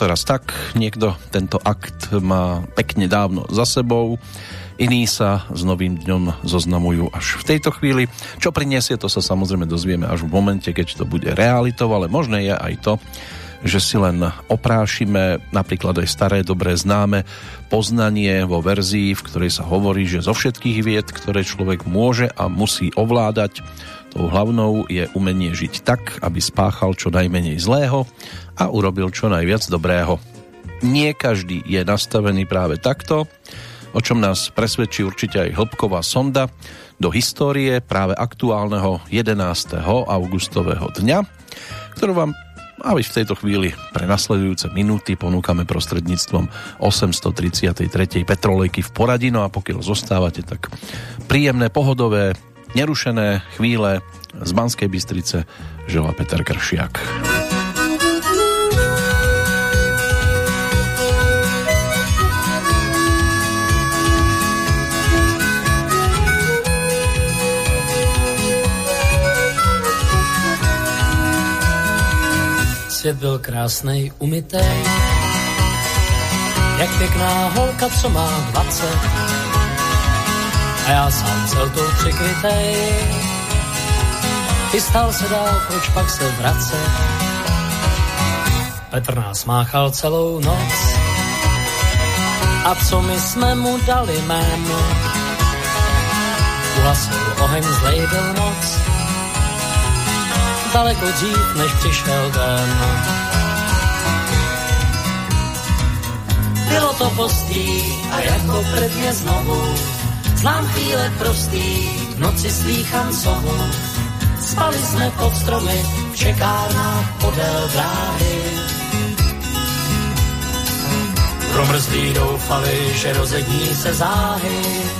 to raz tak, niekto tento akt má pekne dávno za sebou, iní sa s novým dňom zoznamujú až v tejto chvíli. Čo priniesie, to sa samozrejme dozvieme až v momente, keď to bude realitou, ale možné je aj to, že si len oprášime napríklad aj staré, dobré známe poznanie vo verzii, v ktorej sa hovorí, že zo všetkých vied, ktoré človek môže a musí ovládať, tou hlavnou je umenie žiť tak, aby spáchal čo najmenej zlého a urobil čo najviac dobrého. Nie každý je nastavený práve takto, o čom nás presvedčí určite aj hĺbková sonda do histórie práve aktuálneho 11. augustového dňa, ktorú vám aj v tejto chvíli pre nasledujúce minúty ponúkame prostredníctvom 833. Petrolejky v Poradino a pokiaľ zostávate, tak príjemné, pohodové, nerušené chvíle z Banskej Bystrice žela Peter Kršiak. Svět byl krásnej, umytej, jak pěkná holka, co má 20. A já sám celtou přikrytej, chystal se dál, proč pak se vracet. Petr nás máchal celou noc, a co my jsme mu dali jméno? Uhasil oheň, zlej byl noc, daleko dřív, než přišel den. Bylo to postý a jako prvně znovu znám chvíle prostý, v noci slýchám sohu. Spali jsme pod stromy, v čekárnách podél dráhy. Promrzlí doufali, že rozední se záhy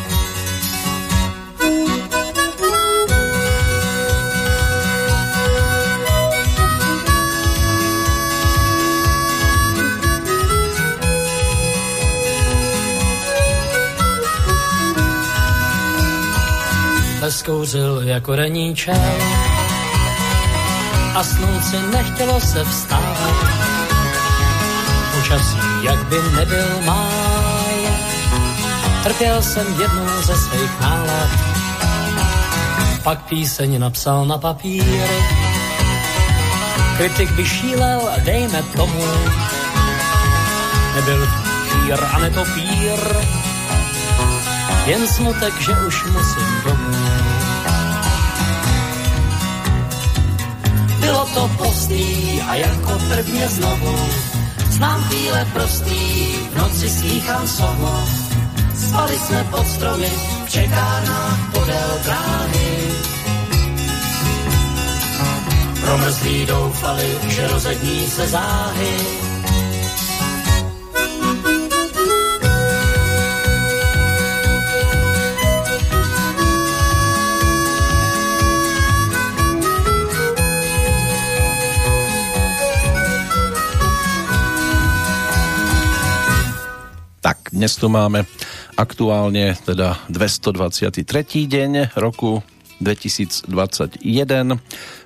zkouřil jako reníčel a slunci nechtělo se vstávat. Počasí, jak by nebyl máj, trpěl jsem jednu ze svých nálad. Pak píseň napsal na papíry, kritik by šílel, dejme tomu, nebyl chýr a netopír, jen smutek, že už musím domů. Bylo to postý a jako prvně znovu znám chvíle prostý, v noci slýchám sohu. Spali jsme pod stromy, v čekárnách podél dráhy. Promrzlí doufali, že rozední se záhy dnes tu máme aktuálne teda 223. deň roku 2021.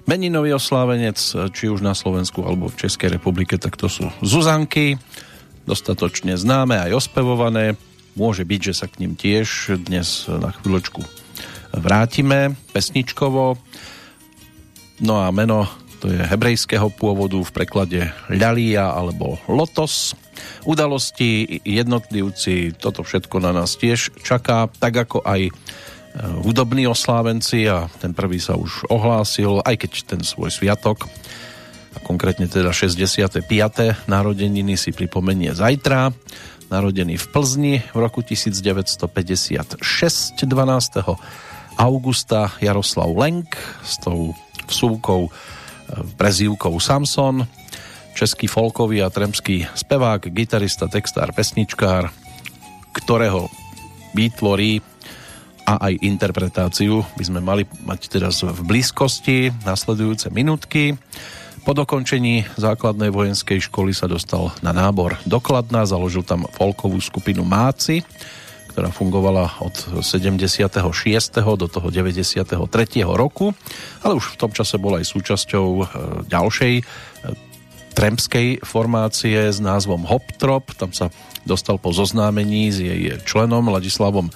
Meninový oslávenec, či už na Slovensku alebo v Českej republike, tak to sú Zuzanky, dostatočne známe aj ospevované. Môže byť, že sa k ním tiež dnes na chvíľočku vrátime pesničkovo. No a meno to je hebrejského pôvodu v preklade Ľalia alebo Lotos udalosti, jednotlivci, toto všetko na nás tiež čaká, tak ako aj e, hudobní oslávenci a ten prvý sa už ohlásil, aj keď ten svoj sviatok a konkrétne teda 65. narodeniny si pripomenie zajtra. Narodený v Plzni v roku 1956 12. augusta Jaroslav Lenk s tou vsúkou e, prezývkou Samson český folkový a tremský spevák, gitarista, textár, pesničkár, ktorého výtvorí a aj interpretáciu by sme mali mať teraz v blízkosti nasledujúce minútky. Po dokončení základnej vojenskej školy sa dostal na nábor do Kladna, založil tam folkovú skupinu Máci, ktorá fungovala od 76. do toho 93. roku, ale už v tom čase bol aj súčasťou e, ďalšej tremskej formácie s názvom Hoptrop. Tam sa dostal po zoznámení s jej členom Ladislavom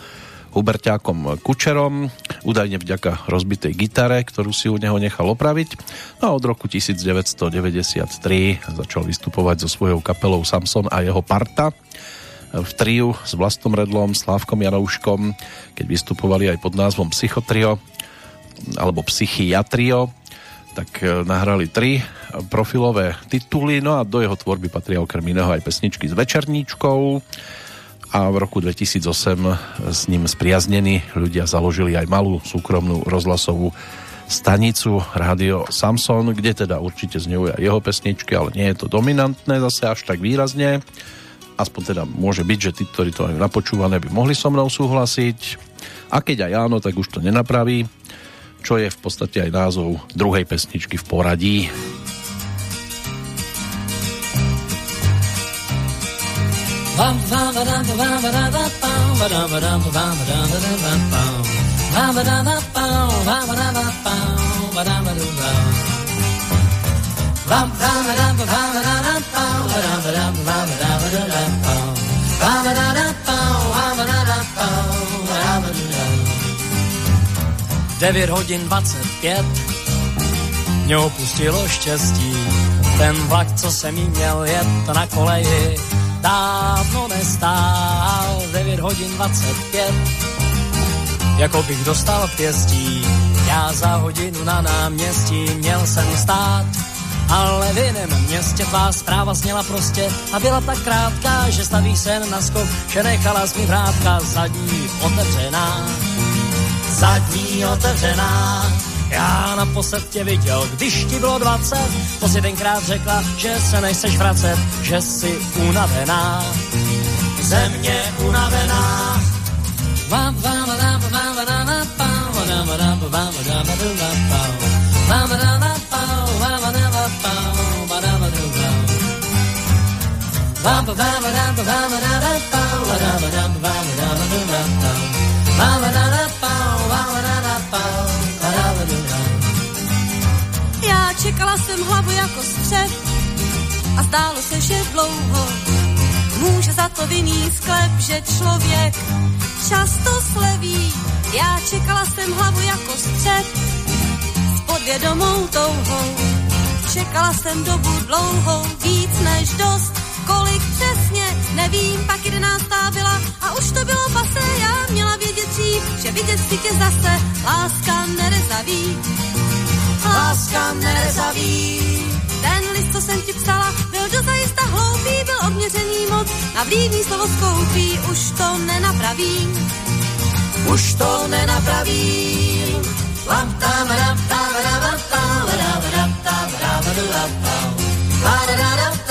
Huberťákom Kučerom, údajne vďaka rozbitej gitare, ktorú si u neho nechal opraviť. No a od roku 1993 začal vystupovať so svojou kapelou Samson a jeho parta v triu s Vlastom Redlom, Slávkom Janouškom, keď vystupovali aj pod názvom Psychotrio alebo Psychiatrio, tak e, nahrali tri profilové tituly, no a do jeho tvorby patria okrem iného aj pesničky s večerníčkou a v roku 2008 s ním spriaznení ľudia založili aj malú súkromnú rozhlasovú stanicu Rádio Samson, kde teda určite znejú aj jeho pesničky, ale nie je to dominantné zase až tak výrazne. Aspoň teda môže byť, že tí, ktorí to majú napočúvané, by mohli so mnou súhlasiť. A keď aj áno, tak už to nenapraví čo je v podstate aj názov druhej pesničky v poradí. Devět hodin 25 mě opustilo štěstí. Ten vlak, co jsem jí měl jet na koleji, dávno nestál. 9 hodin 25, jako bych dostal pěstí. Já za hodinu na náměstí měl jsem stát, ale v jiném městě tvá zpráva zněla prostě a byla tak krátká, že staví sen na skok, že nechala mi vrátka zadní otevřená zadní otevřená. Já naposled tě viděl, když ti bylo 20, to si tenkrát řekla, že se nechceš vracet, že jsi unavená. Země unavená. Já čekala jsem hlavu jako střed a zdálo se, že dlouho může za to vinný sklep, že člověk často sleví. Já čekala jsem hlavu jako střed s podvědomou touhou. Čekala jsem dobu dlouhou, víc než dost, kolik přesně, nevím, pak jedenáctá byla a už to bylo pase, že vidět si tě zase, láska nerezaví. Láska nerezaví. Ten list, co jsem ti psala, byl dozajista hloupý, byl obměřený moc, na vlídný slovo skoupí, už to nenapravím. Už to nenapravím. Lam tam ram tam ram tam ram ram tam ram ram tam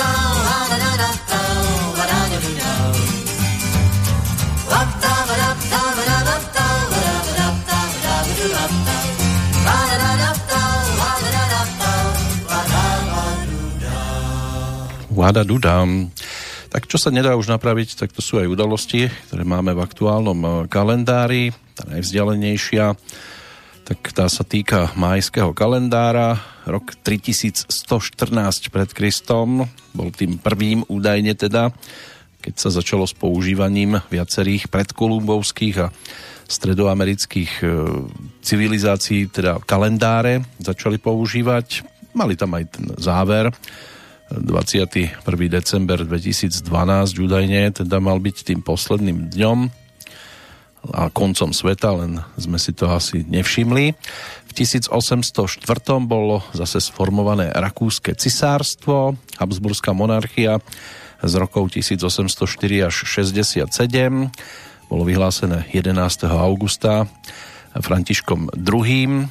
Wada Dudam. Tak čo sa nedá už napraviť, tak to sú aj udalosti, ktoré máme v aktuálnom eh, kalendári. Tá najvzdialenejšia, tak tá sa týka majského kalendára. Rok 3114 pred Kristom bol tým prvým údajne teda, keď sa začalo s používaním viacerých predkolumbovských a stredoamerických eh, civilizácií, teda kalendáre začali používať. Mali tam aj ten záver, 21. december 2012 údajne teda mal byť tým posledným dňom a koncom sveta, len sme si to asi nevšimli. V 1804. bolo zase sformované rakúske cisárstvo, Habsburská monarchia z rokov 1804 až 67. Bolo vyhlásené 11. augusta Františkom II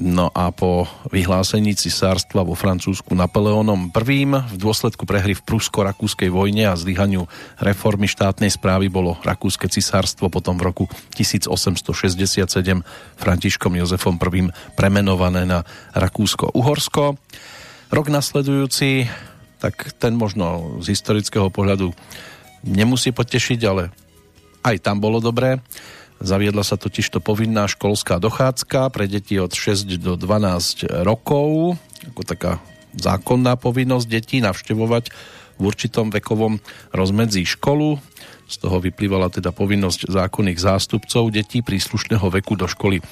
No a po vyhlásení cisárstva vo Francúzsku Napoleónom I v dôsledku prehry v prusko-rakúskej vojne a zlyhaniu reformy štátnej správy bolo rakúske cisárstvo potom v roku 1867 Františkom Jozefom I premenované na Rakúsko-Uhorsko. Rok nasledujúci, tak ten možno z historického pohľadu nemusí potešiť, ale aj tam bolo dobré Zaviedla sa totiž to povinná školská dochádzka pre deti od 6 do 12 rokov, ako taká zákonná povinnosť detí navštevovať v určitom vekovom rozmedzí školu. Z toho vyplývala teda povinnosť zákonných zástupcov detí príslušného veku do školy e,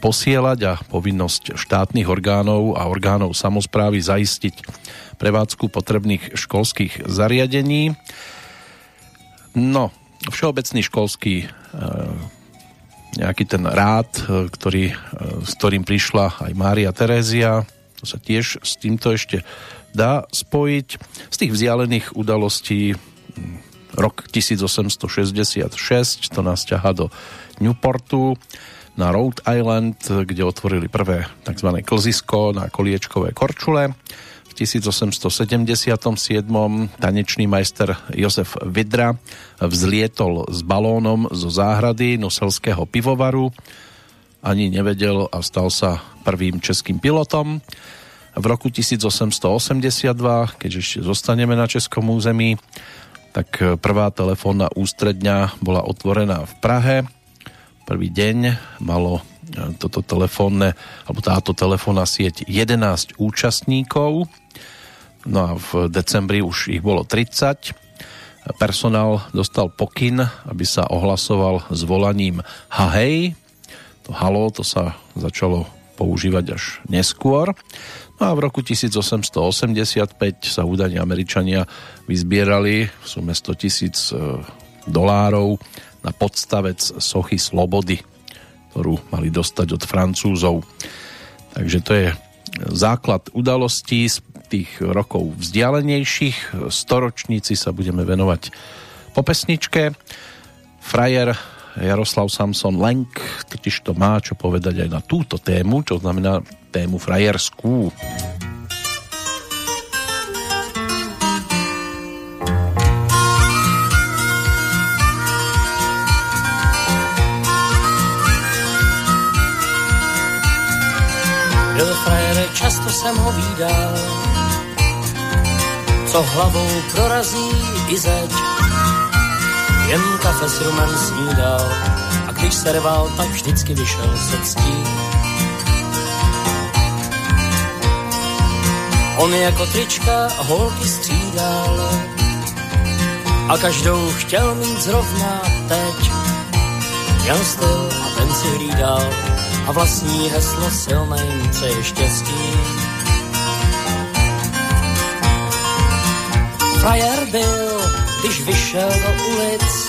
posielať a povinnosť štátnych orgánov a orgánov samozprávy zaistiť prevádzku potrebných školských zariadení. No, všeobecný školský e, nejaký ten rád, e, ktorý, e, s ktorým prišla aj Mária Terézia, to sa tiež s týmto ešte dá spojiť. Z tých vzdialených udalostí rok 1866, to nás ťaha do Newportu na Rhode Island, kde otvorili prvé tzv. klzisko na koliečkové korčule. 1877 tanečný majster Jozef Vidra vzlietol s balónom zo záhrady Noselského pivovaru. Ani nevedel a stal sa prvým českým pilotom. V roku 1882, keď ešte zostaneme na českom území, tak prvá telefónna ústredňa bola otvorená v Prahe. Prvý deň malo toto telefónne, alebo táto telefónna sieť 11 účastníkov No a v decembri už ich bolo 30. Personál dostal pokyn, aby sa ohlasoval s volaním hahej. To halo, to sa začalo používať až neskôr. No a v roku 1885 sa údajne Američania vyzbierali v sume 100 tisíc e, dolárov na podstavec sochy Slobody, ktorú mali dostať od Francúzov. Takže to je základ udalostí z tých rokov vzdialenejších. Storočníci sa budeme venovať po pesničke. Frajer Jaroslav Samson Lenk totiž to má čo povedať aj na túto tému, čo znamená tému frajerskú. Frajer, často jsem ho vídal, co hlavou prorazí i zeď. Jen kafe s rumem snídal a když se rval, tak vždycky vyšel se ctí. On jako trička holky střídal a každou chtěl mít zrovna teď. Měl styl a ten si hlídal a vlastní heslo co je štěstí. frajer byl, když vyšel do ulic.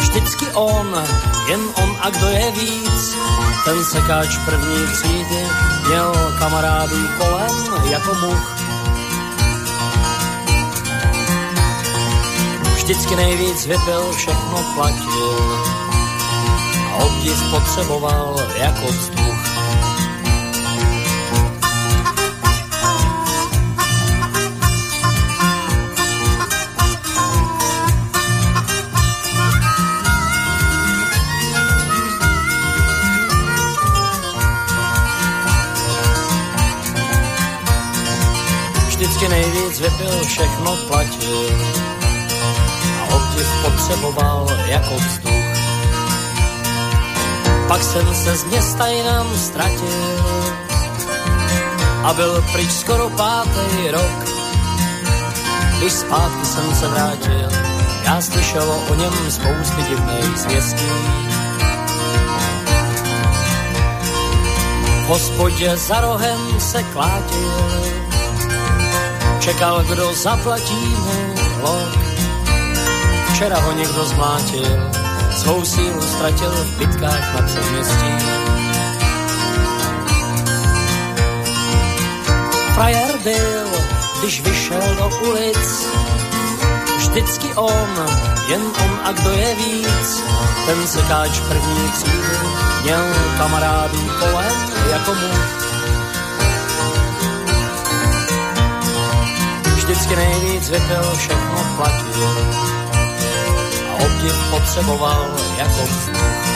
Vždycky on, jen on a kdo je víc. Ten sekáč první třídy měl kamarádů kolem jako much. Vždycky nejvíc vypil, všechno platil obdiv potřeboval jako vzduch. vždycky nejvíc vypil, všechno platil a obdiv potřeboval jako vzduch. Pak jsem se z města jinam ztratil a byl pryč skoro pátý rok. Když zpátky jsem se vrátil, já slyšel o něm spousty divných zvěstí. V hospodě za rohem se klátil čekal, kdo zaplatí mu lok. Včera ho někdo zmlátil, svou sílu ztratil v bitkách na předměstí. Frajer byl, když vyšel do ulic, vždycky on, jen on a kdo je víc, ten sekáč první třídy měl kamarádů kolem jako muž vždycky nejvíc vypil, všechno platil obdiv potřeboval jako vzduch.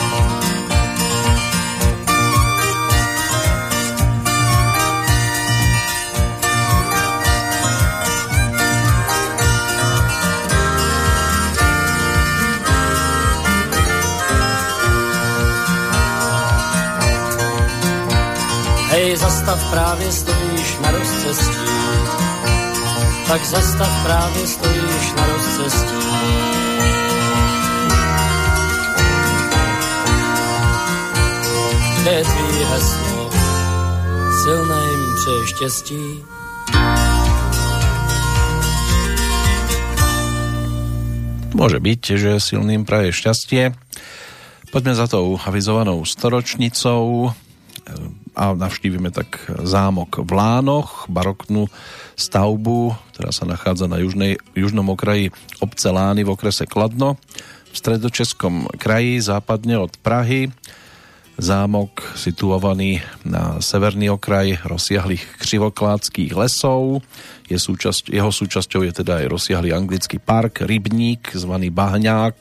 Hej, zastav, právě stojíš na rozce štěstí, tak zastav právě stojíš na rozcestí. Tvý heslo, silné jim přeje štěstí, Môže byť, že silným praje šťastie. Poďme za tou avizovanou storočnicou a navštívime tak zámok v Lánoch, baroknú stavbu, ktorá sa nachádza na južnej, južnom okraji obce Lány v okrese Kladno, v stredočeskom kraji, západne od Prahy. Zámok situovaný na severný okraj rozsiahlých křivokládských lesov. Je súčasť, jeho súčasťou je teda aj rozsiahly anglický park, rybník, zvaný Bahňák,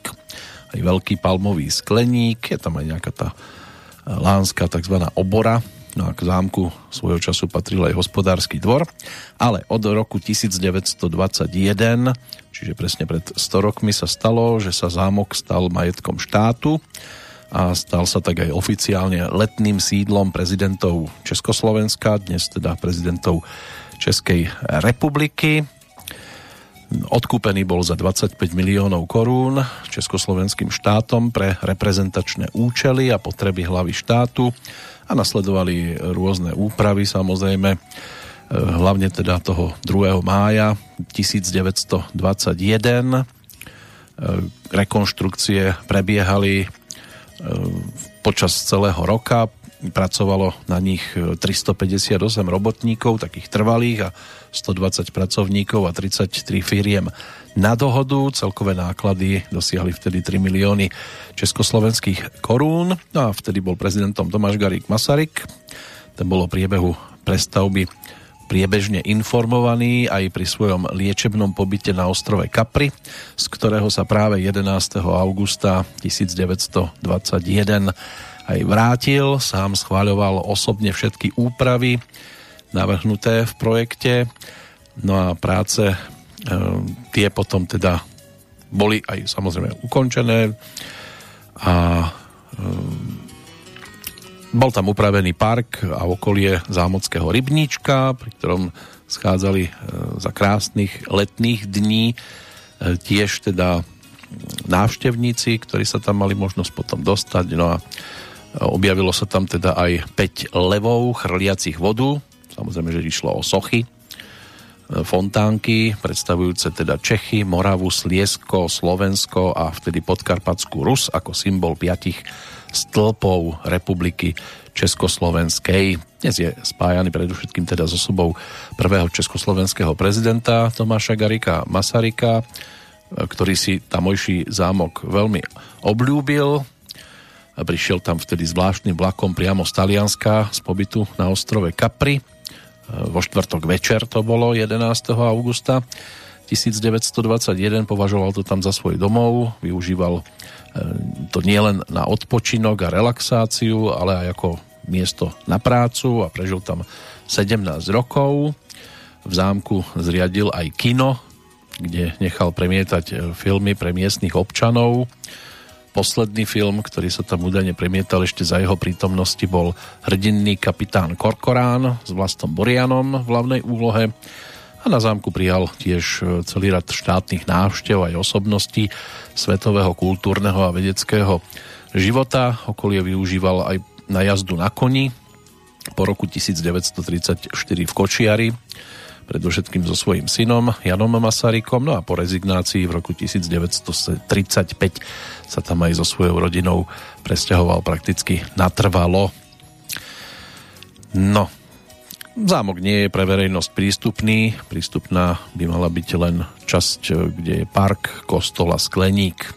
aj veľký palmový skleník, je tam aj nejaká tá lánska tzv. obora, no a k zámku svojho času patril aj hospodársky dvor, ale od roku 1921, čiže presne pred 100 rokmi sa stalo, že sa zámok stal majetkom štátu a stal sa tak aj oficiálne letným sídlom prezidentov Československa, dnes teda prezidentov Českej republiky. Odkúpený bol za 25 miliónov korún československým štátom pre reprezentačné účely a potreby hlavy štátu a nasledovali rôzne úpravy samozrejme, e, hlavne teda toho 2. mája 1921. E, rekonštrukcie prebiehali počas celého roka pracovalo na nich 358 robotníkov, takých trvalých a 120 pracovníkov a 33 firiem na dohodu. Celkové náklady dosiahli vtedy 3 milióny československých korún no a vtedy bol prezidentom Tomáš Garík Masaryk. Ten bol o priebehu prestavby priebežne informovaný aj pri svojom liečebnom pobyte na ostrove Capri, z ktorého sa práve 11. augusta 1921 aj vrátil, sám schváľoval osobne všetky úpravy navrhnuté v projekte. No a práce e, tie potom teda boli aj samozrejme ukončené a e, bol tam upravený park a okolie zámockého rybníčka, pri ktorom schádzali e, za krásnych letných dní e, tiež teda návštevníci, ktorí sa tam mali možnosť potom dostať. No a Objavilo sa tam teda aj 5 levov chrliacich vodu, samozrejme, že išlo o sochy, e, fontánky, predstavujúce teda Čechy, Moravu, Sliesko, Slovensko a vtedy podkarpatskú Rus ako symbol piatich stĺpov republiky Československej. Dnes je spájaný predovšetkým teda s osobou prvého československého prezidenta Tomáša Garika Masarika, ktorý si tamojší zámok veľmi obľúbil Prišiel tam vtedy zvláštnym vlakom priamo z Talianska z pobytu na ostrove Capri. Vo štvrtok večer to bolo 11. augusta 1921. Považoval to tam za svoj domov. Využíval to nielen na odpočinok a relaxáciu, ale aj ako miesto na prácu a prežil tam 17 rokov. V zámku zriadil aj kino, kde nechal premietať e, filmy pre miestnych občanov posledný film, ktorý sa tam údajne premietal ešte za jeho prítomnosti, bol hrdinný kapitán Korkorán s vlastom Borianom v hlavnej úlohe a na zámku prijal tiež e, celý rad štátnych návštev aj osobností svetového kultúrneho a vedeckého života. Okolie využíval aj na jazdu na koni po roku 1934 v Kočiari predovšetkým so svojím synom Janom Masarykom, no a po rezignácii v roku 1935 sa tam aj so svojou rodinou presťahoval prakticky natrvalo. No, zámok nie je pre verejnosť prístupný, prístupná by mala byť len časť, kde je park, kostol a skleník.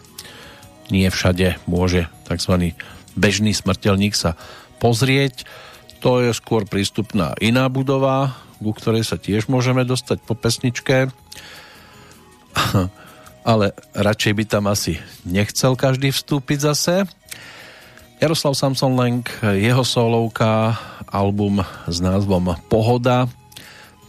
Nie všade môže tzv. bežný smrteľník sa pozrieť, to je skôr prístupná iná budova, ku ktorej sa tiež môžeme dostať po pesničke. Ale radšej by tam asi nechcel každý vstúpiť zase. Jaroslav Samson Lenk, jeho solovka, album s názvom Pohoda,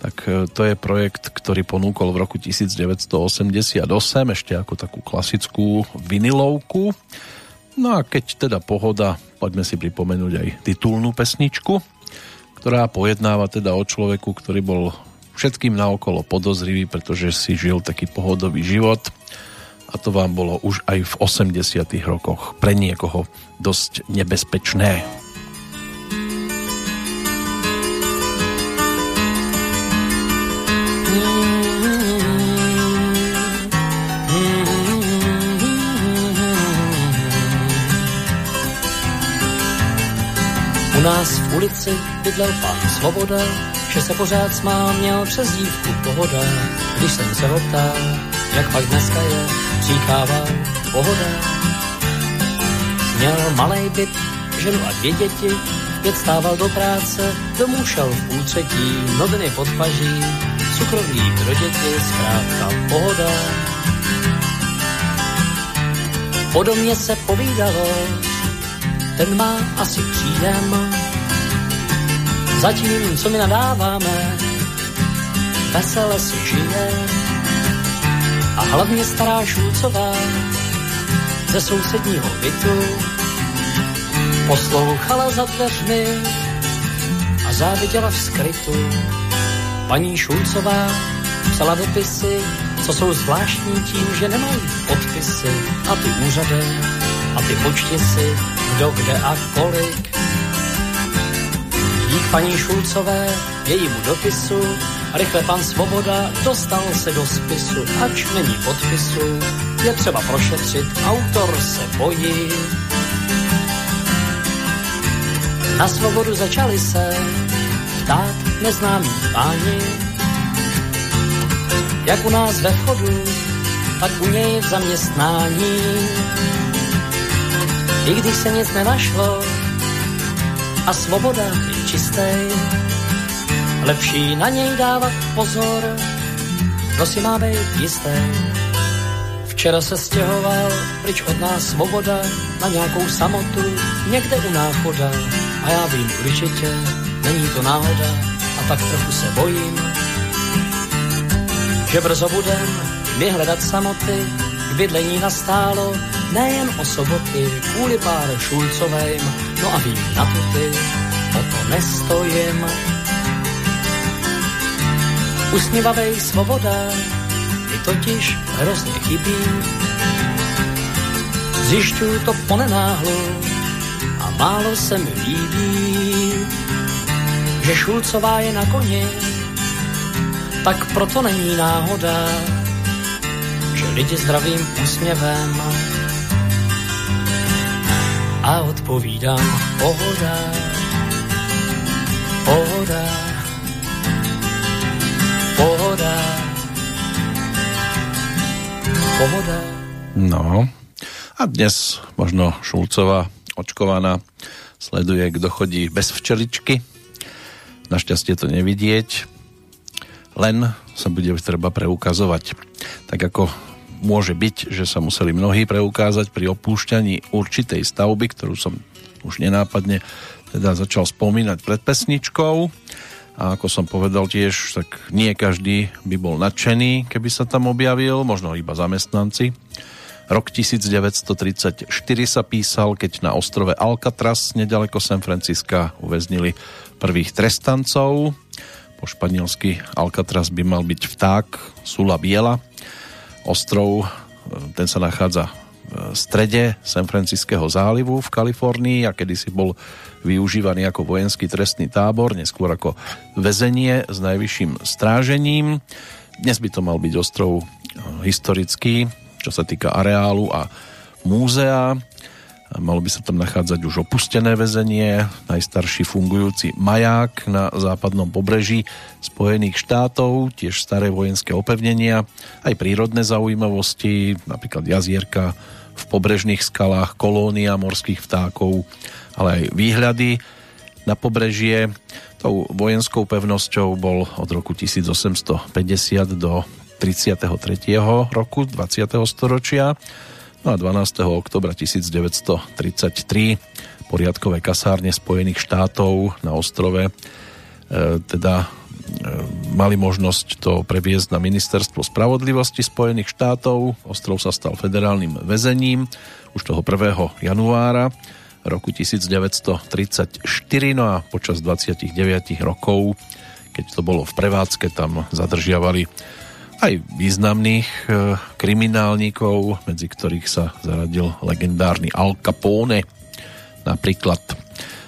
tak e, to je projekt, ktorý ponúkol v roku 1988 ešte ako takú klasickú vinilovku. No a keď teda Pohoda, poďme si pripomenúť aj titulnú pesničku ktorá pojednáva teda o človeku, ktorý bol všetkým naokolo podozrivý, pretože si žil taký pohodový život a to vám bolo už aj v 80 rokoch pre niekoho dosť nebezpečné. Nás v ulici bydlel pan Svoboda, že se pořád smál, měl přes dívku pohoda. Když jsem se ho ptal, jak pak dneska je, říkával pohoda. Měl malý byt, ženu a dvě děti, pět stával do práce, domů šel v půl třetí, noviny pod paží, cukroví pro děti, zkrátka pohoda. Podobně se povídalo, ten má asi příjem. Zatím, co mi nadáváme, vesele si žije. A hlavně stará Šulcová ze sousedního bytu poslouchala za dveřmi a záviděla v skrytu. Paní Šulcová psala dopisy, co jsou zvláštní tím, že nemají podpisy a ty úřady a ty počtisy, kdo kde a kolik. Dík paní Šulcové, jejímu dopisu, rychle pan Svoboda dostal se do spisu, ač není podpisu, je třeba prošetřit, autor se bojí. Na svobodu začali se ptát neznámí páni, jak u nás ve vchodu, tak u něj v zaměstnání i když se nic nenašlo a svoboda je čistý, lepší na něj dávat pozor, kdo si má být jistý. Včera se stěhoval pryč od nás svoboda na nějakou samotu někde u náchoda a já vím určitě, není to náhoda a tak trochu se bojím, že brzo budem mi hledat samoty, k bydlení nastálo nejen o soboty, kvůli pár Šulcovým, no a vím na to ty, o to nestojím. Usměvavej svoboda, mi totiž hrozně chybí. Zjišťuju to ponenáhlu a málo se mi líbí, že Šulcová je na koni, tak proto není náhoda, že lidi zdravým úsměvem a odpovídám pohoda, pohoda, pohoda, pohoda. No, a dnes možno Šulcová očkovaná sleduje, kto chodí bez včeličky. Našťastie to nevidieť, len sa bude treba preukazovať. Tak ako môže byť, že sa museli mnohí preukázať pri opúšťaní určitej stavby, ktorú som už nenápadne teda začal spomínať pred pesničkou. A ako som povedal tiež, tak nie každý by bol nadšený, keby sa tam objavil, možno iba zamestnanci. Rok 1934 sa písal, keď na ostrove Alcatraz nedaleko San Francisca uväznili prvých trestancov. Po španielsky Alcatraz by mal byť vták Sula Biela, Ostrov, e, ten sa nachádza v strede San Franciského zálivu v Kalifornii a kedysi bol využívaný ako vojenský trestný tábor, neskôr ako väzenie s najvyšším strážením. Dnes by to mal byť ostrov e, historický, čo sa týka areálu a múzea. Malo by sa tam nachádzať už opustené väzenie, najstarší fungujúci maják na západnom pobreží Spojených štátov, tiež staré vojenské opevnenia, aj prírodné zaujímavosti, napríklad jazierka v pobrežných skalách, kolónia morských vtákov, ale aj výhľady na pobrežie. Tou vojenskou pevnosťou bol od roku 1850 do 33. roku 20. storočia No a 12. oktobra 1933 poriadkové kasárne Spojených štátov na ostrove e, teda e, mali možnosť to previesť na ministerstvo spravodlivosti Spojených štátov. Ostrov sa stal federálnym väzením už toho 1. januára roku 1934 no a počas 29 rokov keď to bolo v prevádzke, tam zadržiavali aj významných e, kriminálnikov, medzi ktorých sa zaradil legendárny Al Capone. Napríklad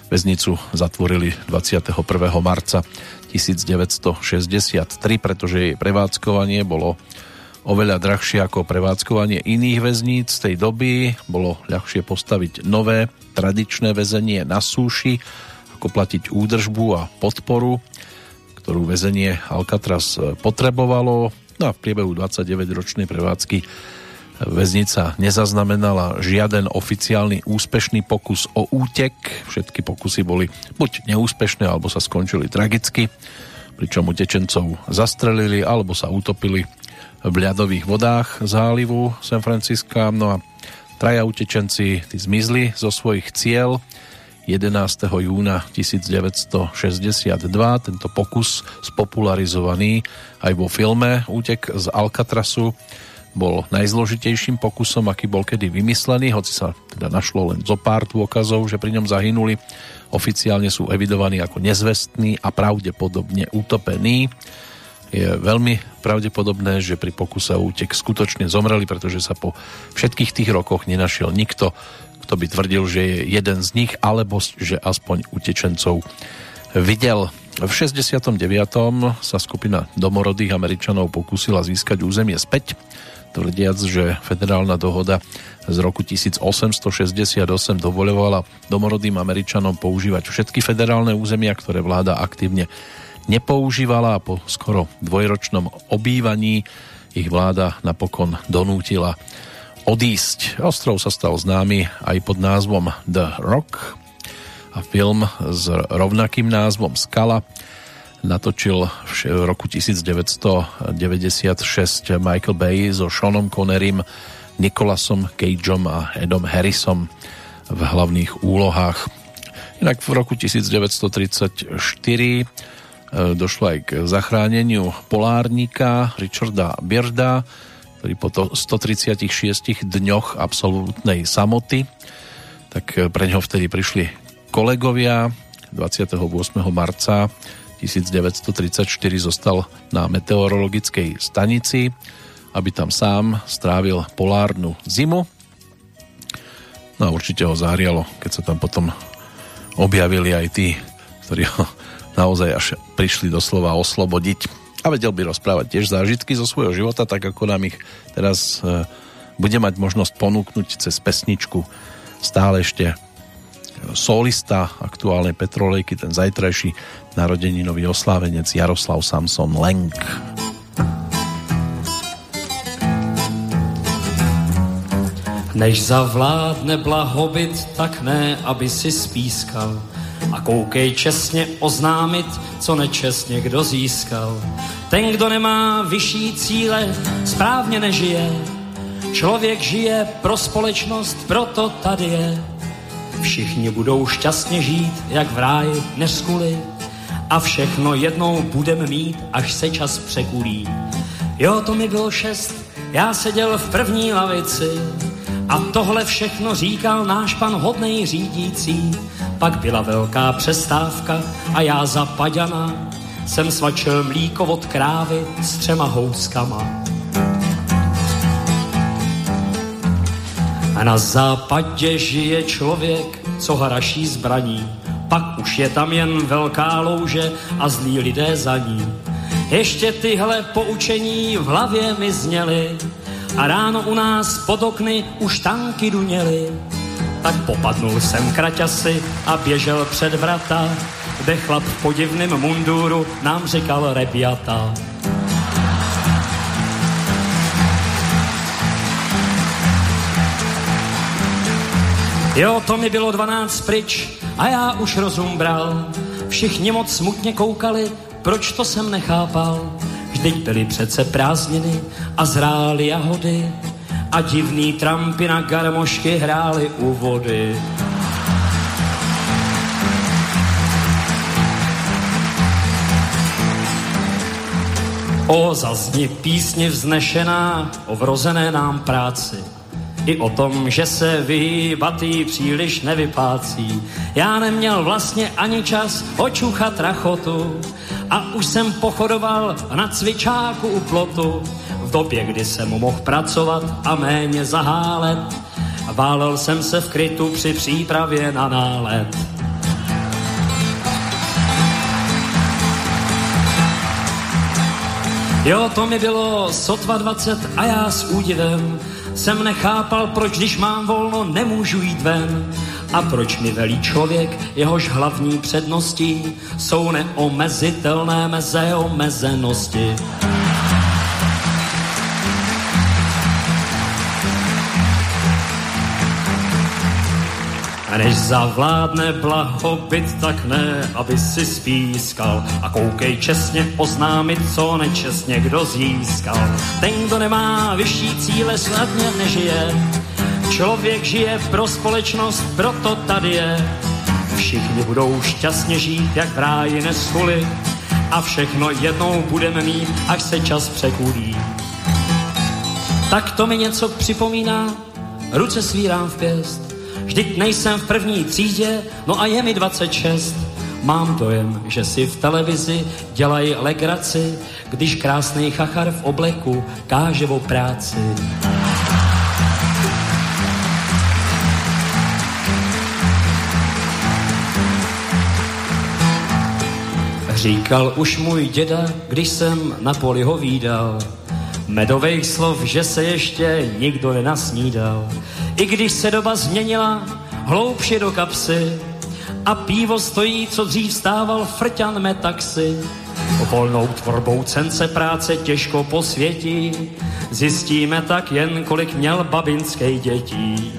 väznicu zatvorili 21. marca 1963, pretože jej prevádzkovanie bolo oveľa drahšie ako prevádzkovanie iných väzníc z tej doby. Bolo ľahšie postaviť nové tradičné väzenie na súši, ako platiť údržbu a podporu, ktorú väzenie Alcatraz potrebovalo. No a v priebehu 29-ročnej prevádzky väznica nezaznamenala žiaden oficiálny úspešný pokus o útek. Všetky pokusy boli buď neúspešné, alebo sa skončili tragicky, pričom utečencov zastrelili alebo sa utopili v ľadových vodách zálivu San Francisca. No a traja utečenci tí zmizli zo svojich cieľ 11. júna 1962. Tento pokus spopularizovaný aj vo filme Útek z Alcatrasu bol najzložitejším pokusom, aký bol kedy vymyslený, hoci sa teda našlo len zo pár dôkazov, že pri ňom zahynuli. Oficiálne sú evidovaní ako nezvestní a pravdepodobne utopení. Je veľmi pravdepodobné, že pri pokuse o útek skutočne zomreli, pretože sa po všetkých tých rokoch nenašiel nikto, kto by tvrdil, že je jeden z nich, alebo že aspoň utečencov videl. V 69. sa skupina domorodých Američanov pokúsila získať územie späť tvrdiac, že federálna dohoda z roku 1868 dovoľovala domorodým Američanom používať všetky federálne územia, ktoré vláda aktívne nepoužívala a po skoro dvojročnom obývaní ich vláda napokon donútila odísť. Ostrov sa stal známy aj pod názvom The Rock a film s rovnakým názvom Skala natočil v roku 1996 Michael Bay so Seanom Connerym, Nicolasom Cageom a Edom Harrisom v hlavných úlohách. Inak v roku 1934 e, došlo aj k zachráneniu polárnika Richarda Bierda, ktorý po 136 dňoch absolútnej samoty, tak e, pre ňo vtedy prišli kolegovia 28. marca 1934 zostal na meteorologickej stanici, aby tam sám strávil polárnu zimu. No a určite ho zahrialo, keď sa tam potom objavili aj tí, ktorí ho naozaj až prišli doslova oslobodiť. A vedel by rozprávať tiež zážitky zo svojho života, tak ako nám ich teraz e, bude mať možnosť ponúknuť cez pesničku stále ešte solista aktuálnej Petrolejky, ten zajtrajší narodeninový oslávenec Jaroslav Samson Lenk. Než zavládne blahobyt, tak ne, aby si spískal. A koukej čestně oznámit, co nečestně kdo získal. Ten, kdo nemá vyšší cíle, správně nežije. Člověk žije pro společnost, proto tady je Všichni budou šťastně žít, jak v ráji neskuli a všechno jednou budem mít, až se čas překulí. Jo, to mi bylo šest, já seděl v první lavici a tohle všechno říkal náš pan hodnej řídící. Pak byla velká přestávka a já za paďana jsem svačil mlíko od krávy s třema houskama. A na západě žije člověk, co hraší zbraní. Pak už je tam jen velká louže a zlí lidé za ní. Ještě tyhle poučení v hlavě mi zněly a ráno u nás pod okny už tanky duněly. Tak popadnul jsem kraťasy a běžel před vrata, kde chlap v podivném munduru nám říkal rebiata. Jo, to mi bylo 12 pryč a já už rozum bral. Všichni moc smutně koukali, proč to jsem nechápal. Vždyť byly přece prázdniny a zrály jahody a divný trampy na garmošky hrály u vody. O, zazní písně vznešená o vrozené nám práci i o tom, že se vyhýbatý příliš nevypácí. Já neměl vlastně ani čas očuchat rachotu A už jsem pochodoval na cvičáku u plotu, v době, kdy jsem mohl pracovat a méně zahálet. Válel jsem se v krytu při přípravě na nálet. Jo, to mi bylo sotva 20 a já s údivem jsem nechápal, proč když mám volno, nemůžu jít ven. A proč mi velí člověk, jehož hlavní přednosti jsou neomezitelné meze omezenosti. Než zavládne blahobyt, tak ne, aby si spískal a koukej čestně oznámit, co nečestně kdo získal. Ten, kdo nemá vyšší cíle, snadně nežije. Člověk žije pro společnost, proto tady je. Všichni budou šťastně žít, jak v ráji neschuli a všechno jednou budeme mít, až se čas překulí. Tak to mi něco připomíná, ruce svírám v pěst, Vždyť nejsem v první třídě, no a je mi 26. Mám dojem, že si v televizi dělají legraci, když krásný chachar v obleku káže o práci. Říkal už můj děda, když jsem na poli ho výdal, medových slov, že se ještě nikdo nenasnídal. I když se doba změnila, hloubše do kapsy a pivo stojí, co dřív stával frťan metaxi. Volnou tvorbou cence práce těžko posvětí, zjistíme tak jen, kolik měl babinský dětí.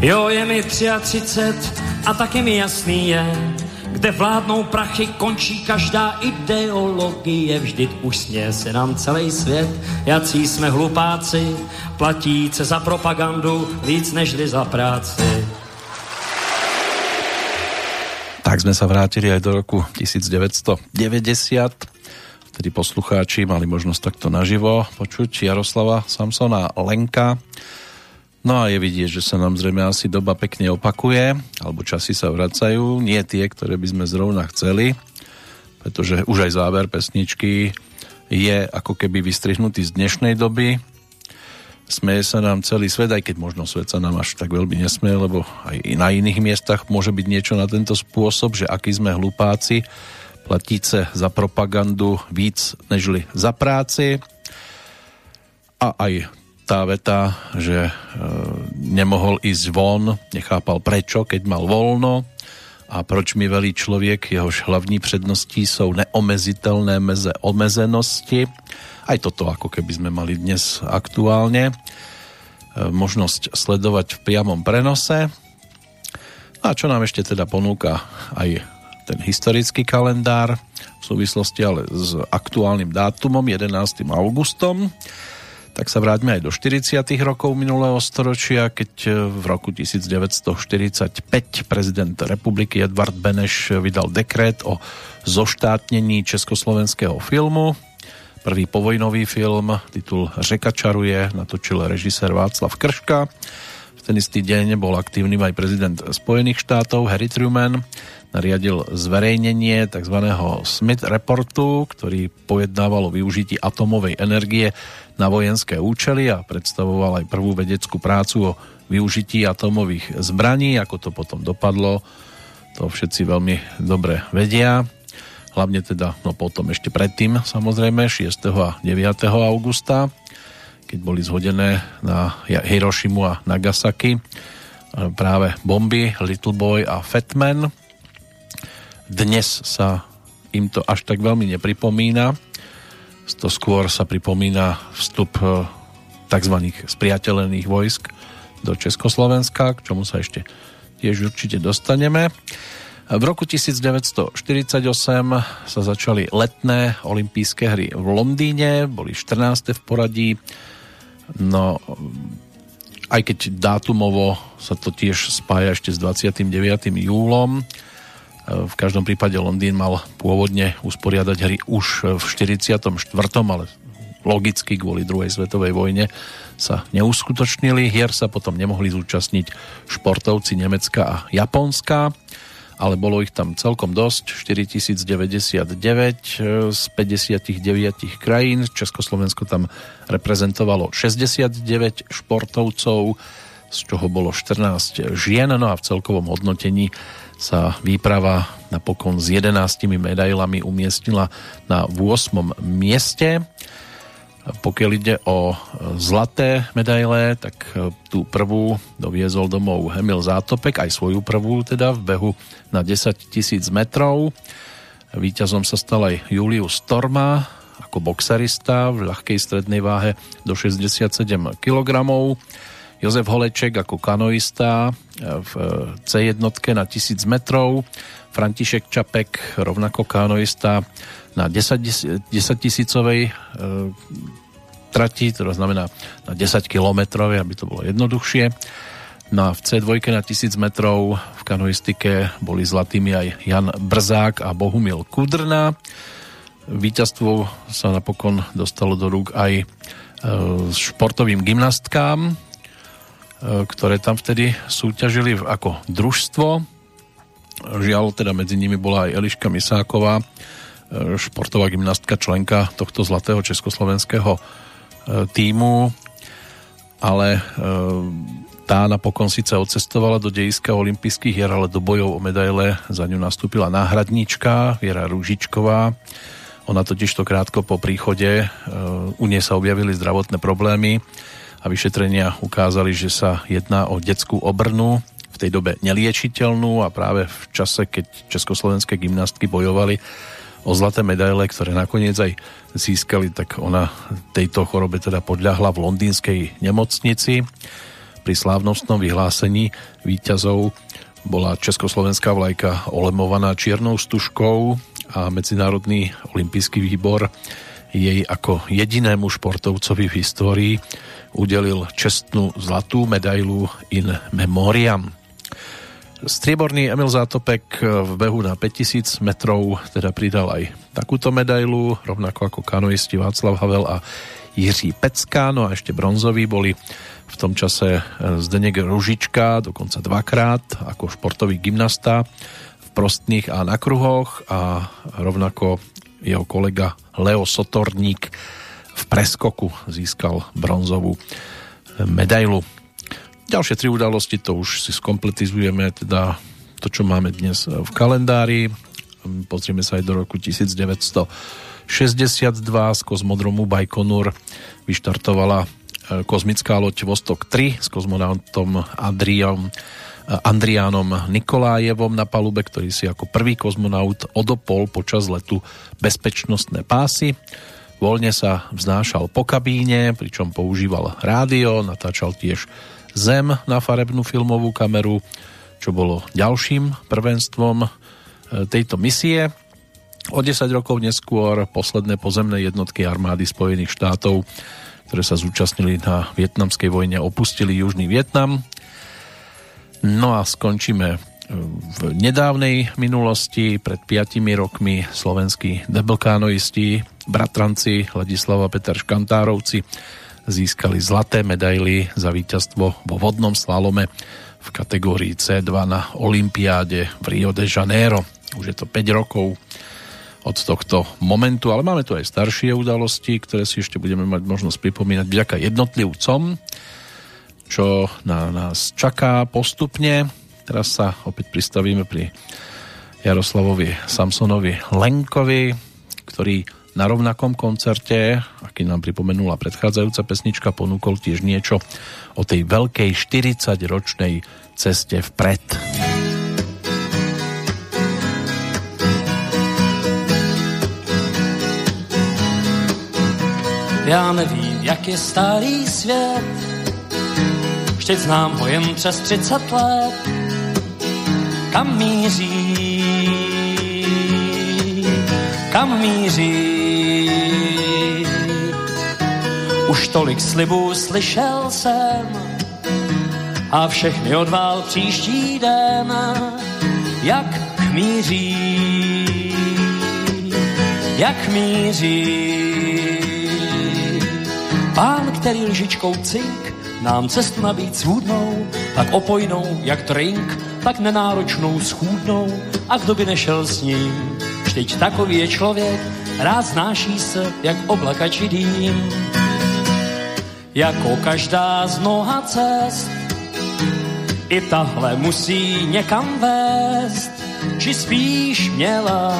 Jo, je mi 33 a taky mi jasný je, kde vládnou prachy, končí každá ideologie. Vždyť už směje se nám celý svět, jací jsme hlupáci, platíce za propagandu víc nežli za práci. Tak sme sa vrátili aj do roku 1990, vtedy poslucháči mali možnosť takto naživo počuť Jaroslava Samsona Lenka No a je vidieť, že sa nám zrejme asi doba pekne opakuje, alebo časy sa vracajú, nie tie, ktoré by sme zrovna chceli, pretože už aj záver pesničky je ako keby vystrihnutý z dnešnej doby. Smeje sa nám celý svet, aj keď možno svet sa nám až tak veľmi nesmeje, lebo aj na iných miestach môže byť niečo na tento spôsob, že aký sme hlupáci, platíce za propagandu víc nežli za práci. A aj tá veta, že e, nemohol ísť von, nechápal prečo, keď mal voľno a proč mi velí člověk, jehož hlavní předností jsou neomezitelné meze omezenosti. Aj toto ako keby sme mali dnes aktuálne. E, možnosť sledovať v priamom prenose. A čo nám ešte teda ponúka aj ten historický kalendár v súvislosti ale s aktuálnym dátumom 11. augustom tak sa vráťme aj do 40. rokov minulého storočia, keď e, v roku 1945 prezident republiky Edvard Beneš vydal dekret o zoštátnení československého filmu. Prvý povojnový film, titul Řeka čaruje, natočil režisér Václav Krška. Ten istý deň bol aktívnym aj prezident Spojených štátov Harry Truman nariadil zverejnenie tzv. Smith Reportu, ktorý pojednával o využití atomovej energie na vojenské účely a predstavoval aj prvú vedeckú prácu o využití atomových zbraní. Ako to potom dopadlo, to všetci veľmi dobre vedia. Hlavne teda, no potom ešte predtým, samozrejme, 6. a 9. augusta, keď boli zhodené na Hirošimu a Nagasaki práve bomby Little Boy a Fatman. Dnes sa im to až tak veľmi nepripomína, to skôr sa pripomína vstup e, tzv. spriateľených vojsk do Československa, k čomu sa ešte tiež určite dostaneme. V roku 1948 sa začali letné olympijské hry v Londýne, boli 14. v poradí. No, aj keď dátumovo sa to tiež spája ešte s 29. júlom, v každom prípade Londýn mal pôvodne usporiadať hry už v 44. ale logicky kvôli druhej svetovej vojne sa neuskutočnili. Hier sa potom nemohli zúčastniť športovci Nemecka a Japonska. Ale bolo ich tam celkom dosť, 4099 z 59 krajín. Československo tam reprezentovalo 69 športovcov, z čoho bolo 14 žien, no a v celkovom hodnotení sa výprava napokon s 11 medailami umiestnila na 8. mieste. Pokiaľ ide o zlaté medaile, tak e, tú prvú doviezol domov Emil Zátopek, aj svoju prvú teda v behu na 10 tisíc metrov. Výťazom sa stal aj Julius Storma ako boxerista v ľahkej strednej váhe do 67 kg. Jozef Holeček ako kanoista v C1 na 1000 metrov. František Čapek rovnako kanoista na 10, 10 tisícovej e, trati, to znamená na 10 kilometrovej, aby to bolo jednoduchšie. No a v C2 na 1000 metrov v kanoistike boli zlatými aj Jan Brzák a Bohumil Kudrna. Výťazstvo sa napokon dostalo do rúk aj e, športovým gymnastkám, e, ktoré tam vtedy súťažili ako družstvo. Žiaľ, teda medzi nimi bola aj Eliška Misáková, športová gymnastka, členka tohto zlatého československého e, týmu, ale e, tá napokon síce odcestovala do dejiska olympijských hier, ale do bojov o medaile za ňu nastúpila náhradníčka Viera Rúžičková. Ona totiž to krátko po príchode e, u nej sa objavili zdravotné problémy a vyšetrenia ukázali, že sa jedná o detskú obrnu, v tej dobe neliečiteľnú a práve v čase, keď československé gymnastky bojovali o zlaté medaile, ktoré nakoniec aj získali, tak ona tejto chorobe teda podľahla v londýnskej nemocnici. Pri slávnostnom vyhlásení výťazov bola československá vlajka olemovaná čiernou stužkou a Medzinárodný olimpijský výbor jej ako jedinému športovcovi v histórii udelil čestnú zlatú medailu in memoriam. Strieborný Emil Zátopek v behu na 5000 metrov teda pridal aj takúto medailu, rovnako ako kanoisti Václav Havel a Jiří Pecka, no a ešte bronzoví boli v tom čase Zdenek Ružička, dokonca dvakrát ako športový gymnasta v prostných a na kruhoch a rovnako jeho kolega Leo Sotorník v preskoku získal bronzovú medailu. Ďalšie tri udalosti to už si skompletizujeme, teda to, čo máme dnes v kalendári. Pozrieme sa aj do roku 1962 z kozmodromu Bajkonur vyštartovala e, kozmická loď Vostok 3 s kozmonautom Adriom e, Andriánom Nikolájevom na palube, ktorý si ako prvý kozmonaut odopol počas letu bezpečnostné pásy. Voľne sa vznášal po kabíne, pričom používal rádio, natáčal tiež Zem na farebnú filmovú kameru, čo bolo ďalším prvenstvom e, tejto misie. O 10 rokov neskôr posledné pozemné jednotky armády Spojených štátov, ktoré sa zúčastnili na vietnamskej vojne, opustili Južný Vietnam. No a skončíme e, v nedávnej minulosti, pred 5 rokmi slovenskí debelkánoisti, bratranci Ladislava Peter Škantárovci získali zlaté medaily za víťazstvo vo vodnom slalome v kategórii C2 na Olympiáde v Rio de Janeiro. Už je to 5 rokov od tohto momentu, ale máme tu aj staršie udalosti, ktoré si ešte budeme mať možnosť pripomínať vďaka jednotlivcom, čo na nás čaká postupne. Teraz sa opäť pristavíme pri Jaroslavovi Samsonovi Lenkovi, ktorý na rovnakom koncerte, aký nám pripomenula predchádzajúca pesnička, ponúkol tiež niečo o tej veľkej 40-ročnej ceste vpred. Já nevím, jak je starý svět, vždyť znám ho jen přes 30 let. Kam míří, kam míří, už tolik slibů slyšel jsem a všechny odvál příští den, jak míří, jak míří. Pán, který lžičkou cink nám cestu nabít svůdnou, tak opojnou jak drink, tak nenáročnou schůdnou a kdo by nešel s ním. Vždyť takový je člověk, rád znáší se, jak oblakači dým. Jako každá z mnoha cest, i tahle musí někam vést, či spíš měla,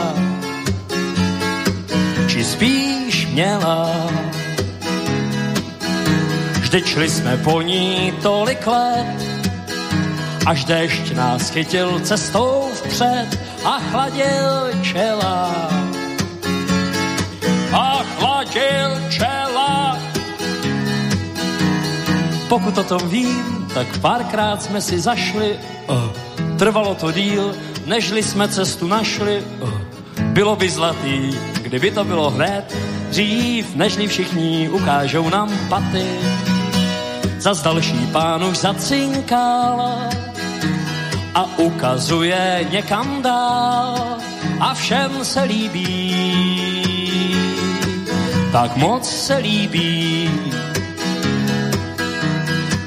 či spíš měla. Vždyť šli jsme po ní tolik let, až dešť nás chytil cestou vpřed a chladil čela. A chladil čela. Pokud o tom vím, tak párkrát jsme si zašli, uh, trvalo to díl, nežli jsme cestu našli, uh, bylo by zlatý, kdyby to bylo hned, dřív, nežli všichni ukážou nám paty. Zas další pán už zacinkal, a ukazuje někam dál a všem se líbí. Tak moc se líbí,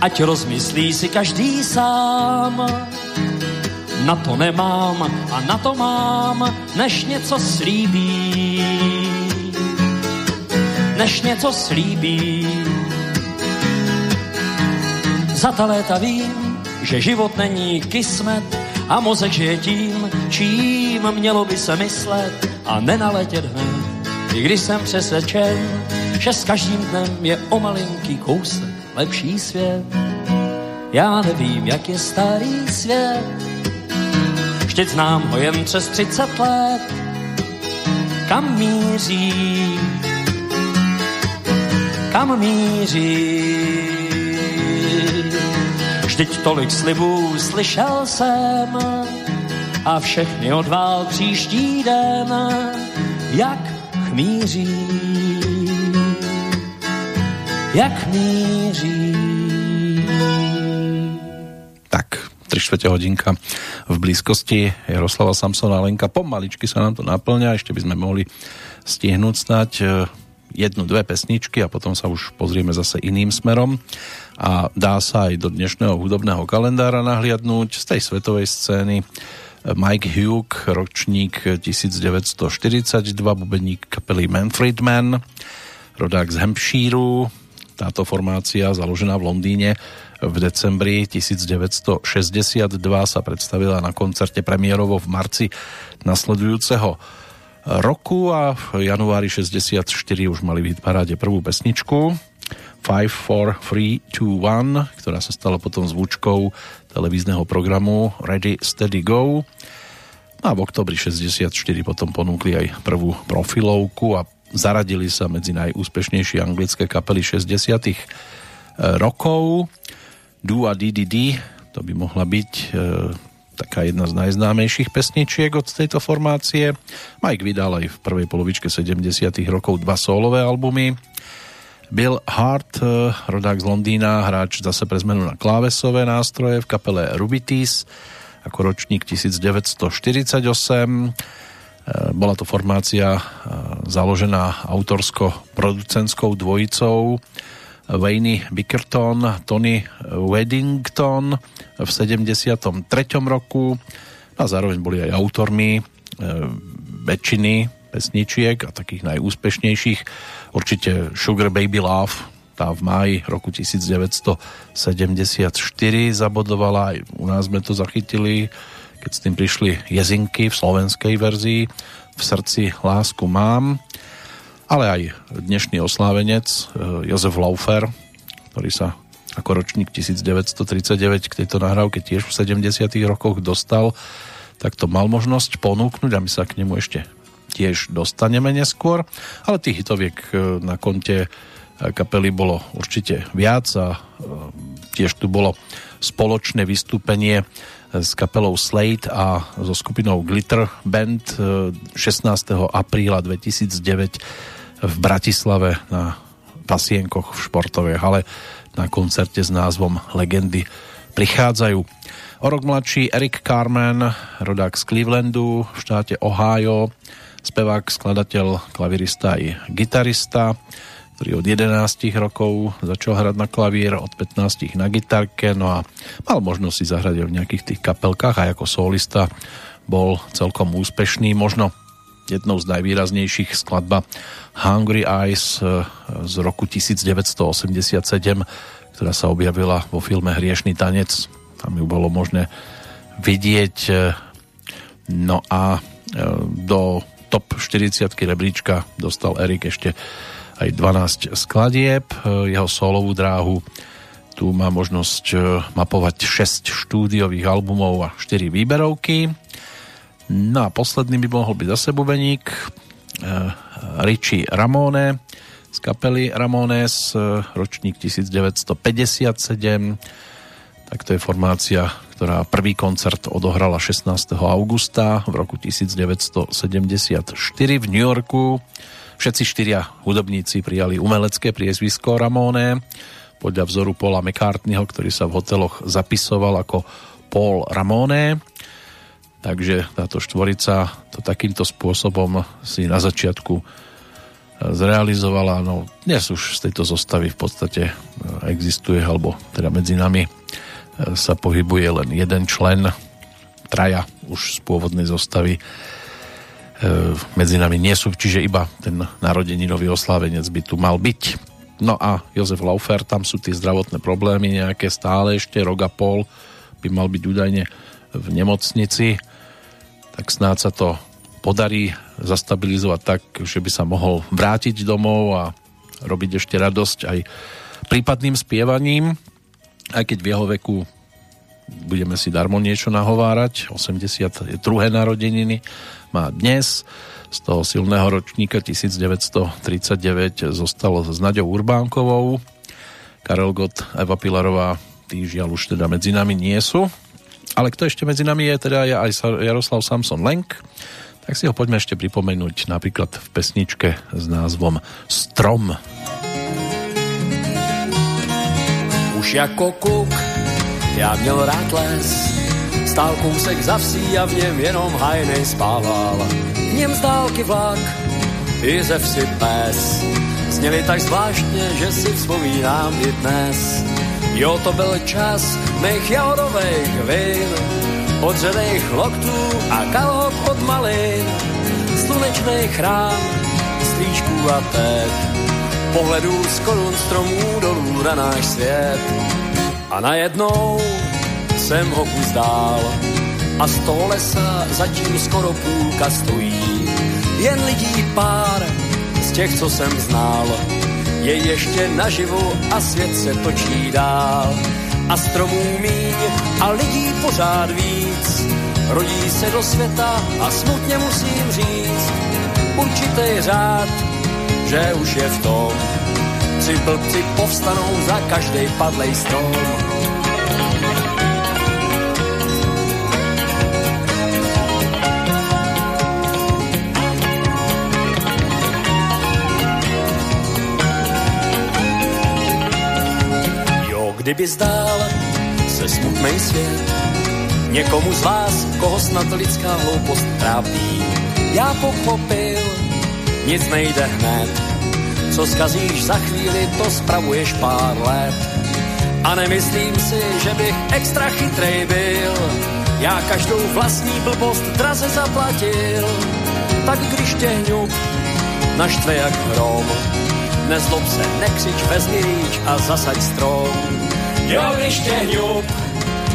ať rozmyslí si každý sám. Na to nemám a na to mám, než něco slíbí. Než něco slíbí. Za ta léta vím, že život není kismet a mozek žije tím, čím mělo by se myslet a nenaletět hned. I když jsem přesvědčen, že s každým dnem je o malinký kousek lepší svět. Já nevím, jak je starý svět, vždyť znám ho jen přes 30 let. Kam míří? Kam míří? Vždyť tolik slibů slyšel jsem a všechny odvál příští den, jak chmíří, jak míří. Tak, 3 čtvrte hodinka v blízkosti Jaroslava Samsona Lenka. Pomaličky sa nám to naplňa, ešte by sme mohli stihnúť snať eh, jednu, dve pesničky a potom sa už pozrieme zase iným smerom a dá sa aj do dnešného hudobného kalendára nahliadnúť z tej svetovej scény. Mike Hugh, ročník 1942, bubeník kapely Manfred Man, rodák z Hampshireu. Táto formácia, založená v Londýne v decembri 1962, sa predstavila na koncerte premiérovo v marci nasledujúceho roku a v januári 64 už mali v paráde prvú pesničku 5, 4, 3, 2, 1, ktorá sa stala potom zvučkou televízneho programu Ready, Steady, Go. No a v oktobri 64 potom ponúkli aj prvú profilovku a zaradili sa medzi najúspešnejšie anglické kapely 60 e, rokov. Du a to by mohla byť e, taká jedna z najznámejších pesničiek od tejto formácie. Mike vydal aj v prvej polovičke 70 rokov dva solové albumy Bill Hart, eh, rodák z Londýna, hráč zase pre zmenu na klávesové nástroje v kapele Rubitis ako ročník 1948. Eh, bola to formácia eh, založená autorsko-producentskou dvojicou Wayne Bickerton, Tony Weddington v 73. roku. A zároveň boli aj autormi väčšiny pesničiek a takých najúspešnejších. Určite Sugar Baby Love, tá v máji roku 1974 zabodovala, aj u nás sme to zachytili, keď s tým prišli jezinky v slovenskej verzii. V srdci lásku mám, ale aj dnešný oslávenec eh, Jozef Laufer, ktorý sa ako ročník 1939 k tejto nahrávke tiež v 70 rokoch dostal, tak to mal možnosť ponúknuť a my sa k nemu ešte tiež dostaneme neskôr, ale tých hitoviek e, na konte e, kapely bolo určite viac a tiež tu bolo spoločné vystúpenie s kapelou Slate a so skupinou Glitter Band 16. apríla 2009 v Bratislave na pasienkoch v športovej hale na koncerte s názvom Legendy prichádzajú. O rok mladší Eric Carmen, rodák z Clevelandu v štáte Ohio, spevák, skladateľ, klavirista i gitarista, ktorý od 11 rokov začal hrať na klavír, od 15 na gitarke, no a mal možnosť si zahrať v nejakých tých kapelkách a ako solista bol celkom úspešný, možno jednou z najvýraznejších skladba Hungry Eyes eh, z roku 1987, ktorá sa objavila vo filme Hriešný tanec. Tam ju bolo možné vidieť. Eh, no a eh, do top 40 rebríčka dostal Erik ešte aj 12 skladieb. Jeho solovú dráhu tu má možnosť mapovať 6 štúdiových albumov a 4 výberovky. No a posledný by mohol byť zase bubeník uh, Richie Ramone z kapely Ramones, uh, ročník 1957. Tak to je formácia, ktorá prvý koncert odohrala 16. augusta v roku 1974 v New Yorku. Všetci štyria hudobníci prijali umelecké priezvisko Ramone podľa vzoru Paula McCartneyho, ktorý sa v hoteloch zapisoval ako Paul Ramone Takže táto štvorica to takýmto spôsobom si na začiatku e, zrealizovala. No, dnes už z tejto zostavy v podstate e, existuje, alebo teda medzi nami e, sa pohybuje len jeden člen, traja už z pôvodnej zostavy medzi nami nie sú, čiže iba ten narodeninový oslávenec by tu mal byť. No a Jozef Laufer, tam sú tie zdravotné problémy nejaké stále ešte, rok a pol by mal byť údajne v nemocnici tak snáď sa to podarí zastabilizovať tak, že by sa mohol vrátiť domov a robiť ešte radosť aj prípadným spievaním, aj keď v jeho veku budeme si darmo niečo nahovárať. 82. narodeniny má dnes. Z toho silného ročníka 1939 zostalo s Naďou Urbánkovou. Karel Gott, Eva Pilarová, tí žiaľ už teda medzi nami nie sú. Ale kto ešte medzi nami je, teda je aj Jaroslav Samson Lenk, tak si ho poďme ešte pripomenúť napríklad v pesničke s názvom Strom. Už jako kuk, já měl rád les, stál kousek za vsí a v něm jenom hajnej spával. V něm z dálky vlak, i ze vsi pes, zněli tak zvláštně, že si vzpomínám i dnes. Jo, to byl čas mých jahodových vin, odřených loktů a kalhot od malin, slunečný chrám, strýčků a teď, pohledů z korun stromů dolů na náš svět. A najednou jsem ho kus a z toho lesa zatím skoro půlka stojí. Jen lidí pár z těch, co jsem znal, je ještě naživu a svět se točí dál. A stromů míň a lidí pořád víc, rodí se do světa a smutně musím říct, určitý řád, že už je v tom. Tři blbci povstanou za každý padlej strom. Kdyby zdál se smutný svět někomu z vás, koho snad lidská hloupost trápí, já pochopil, nic nejde hned. Co skazíš za chvíli, to spravuješ pár let. A nemyslím si, že bych extra chytrej byl, já každou vlastní blbost draze zaplatil. Tak když tě hňub naštve jak hrom, nezlob se, nekřič, vezmi rýč a zasaď strom. Jo, když tě hňub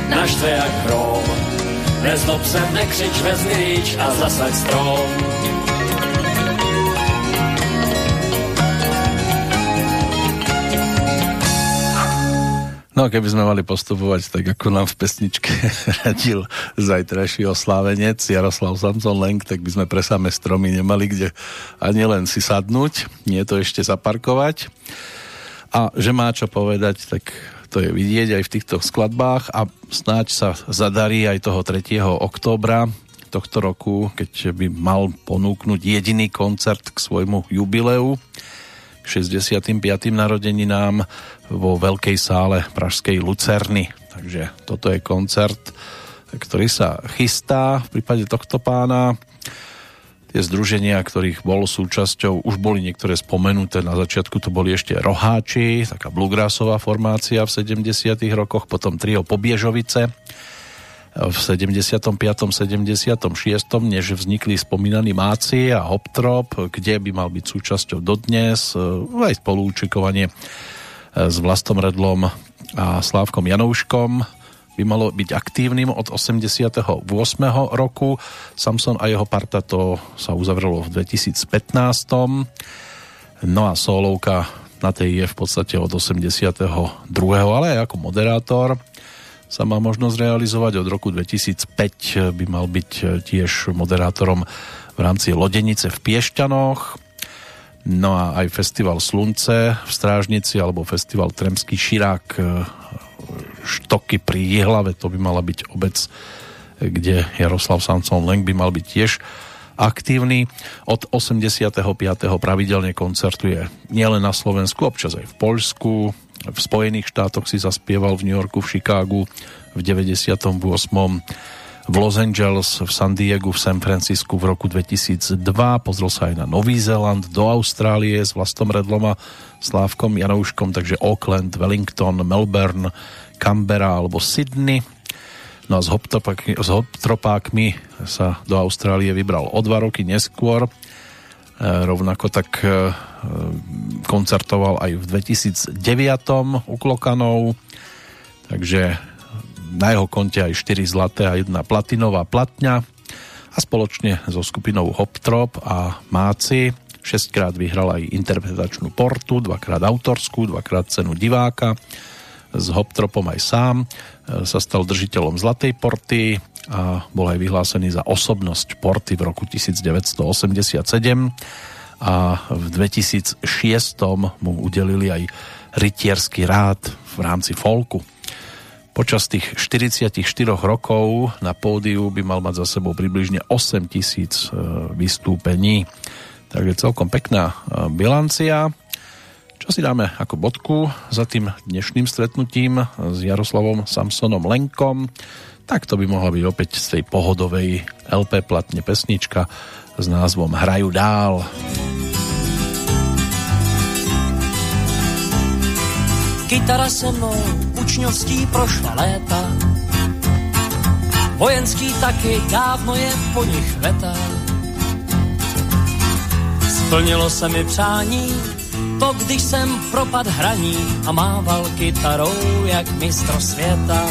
naštve jak chrom, nezlob se, nekřič, vezmi rýč a zasaď strom. No keby sme mali postupovať tak, ako nám v pesničke radil zajtrajší oslávenec Jaroslav Samson Lenk, tak by sme pre samé stromy nemali kde ani len si sadnúť, nie to ešte zaparkovať. A že má čo povedať, tak to je vidieť aj v týchto skladbách a snáď sa zadarí aj toho 3. októbra tohto roku, keď by mal ponúknuť jediný koncert k svojmu jubileu 65. narodeninám vo veľkej sále Pražskej Lucerny. Takže toto je koncert, ktorý sa chystá v prípade tohto pána. Tie združenia, ktorých bol súčasťou, už boli niektoré spomenuté. Na začiatku to boli ešte Roháči, taká bluegrassová formácia v 70 rokoch, potom trio Pobiežovice v 75. 76. než vznikli spomínaní Máci a Hoptrop, kde by mal byť súčasťou dodnes aj spolúčikovanie s Vlastom Redlom a Slávkom Janouškom by malo byť aktívnym od 88. roku. Samson a jeho parta to sa uzavrelo v 2015. No a solovka na tej je v podstate od 82. ale aj ako moderátor sa má možnosť realizovať. Od roku 2005 by mal byť tiež moderátorom v rámci Lodenice v Piešťanoch. No a aj festival Slunce v Strážnici alebo festival Tremský Širák Štoky pri Jihlave, to by mala byť obec, kde Jaroslav Samson Leng by mal byť tiež aktívny. Od 85. pravidelne koncertuje nielen na Slovensku, občas aj v Poľsku, v Spojených štátoch si zaspieval v New Yorku, v Chicagu v 98. v Los Angeles, v San Diego, v San Francisku v roku 2002. Pozrel sa aj na Nový Zéland, do Austrálie s Vlastom Redlom a Slávkom Janouškom, takže Auckland, Wellington, Melbourne, Canberra alebo Sydney. No a s, hoptropákmi sa do Austrálie vybral o dva roky neskôr. E, rovnako tak e, koncertoval aj v 2009 u Klokanov. Takže na jeho konte aj 4 zlaté a jedna platinová platňa a spoločne so skupinou Hoptrop a Máci šestkrát vyhral aj interpretačnú portu, dvakrát autorskú, dvakrát cenu diváka s Hoptropom aj sám, sa stal držiteľom Zlatej porty a bol aj vyhlásený za osobnosť porty v roku 1987 a v 2006 mu udelili aj rytierský rád v rámci folku. Počas tých 44 rokov na pódiu by mal mať za sebou približne 8 tisíc e, vystúpení. Takže celkom pekná e, bilancia. Čo si dáme ako bodku za tým dnešným stretnutím s Jaroslavom Samsonom Lenkom, tak to by mohla byť opäť z tej pohodovej LP platne pesnička s názvom Hraju dál. Kytara se mnou učňovský prošla léta, vojenský taky dávno je po nich veta. Splnilo se mi přání, to, když jsem propad hraní a mával kytarou jak mistro světa.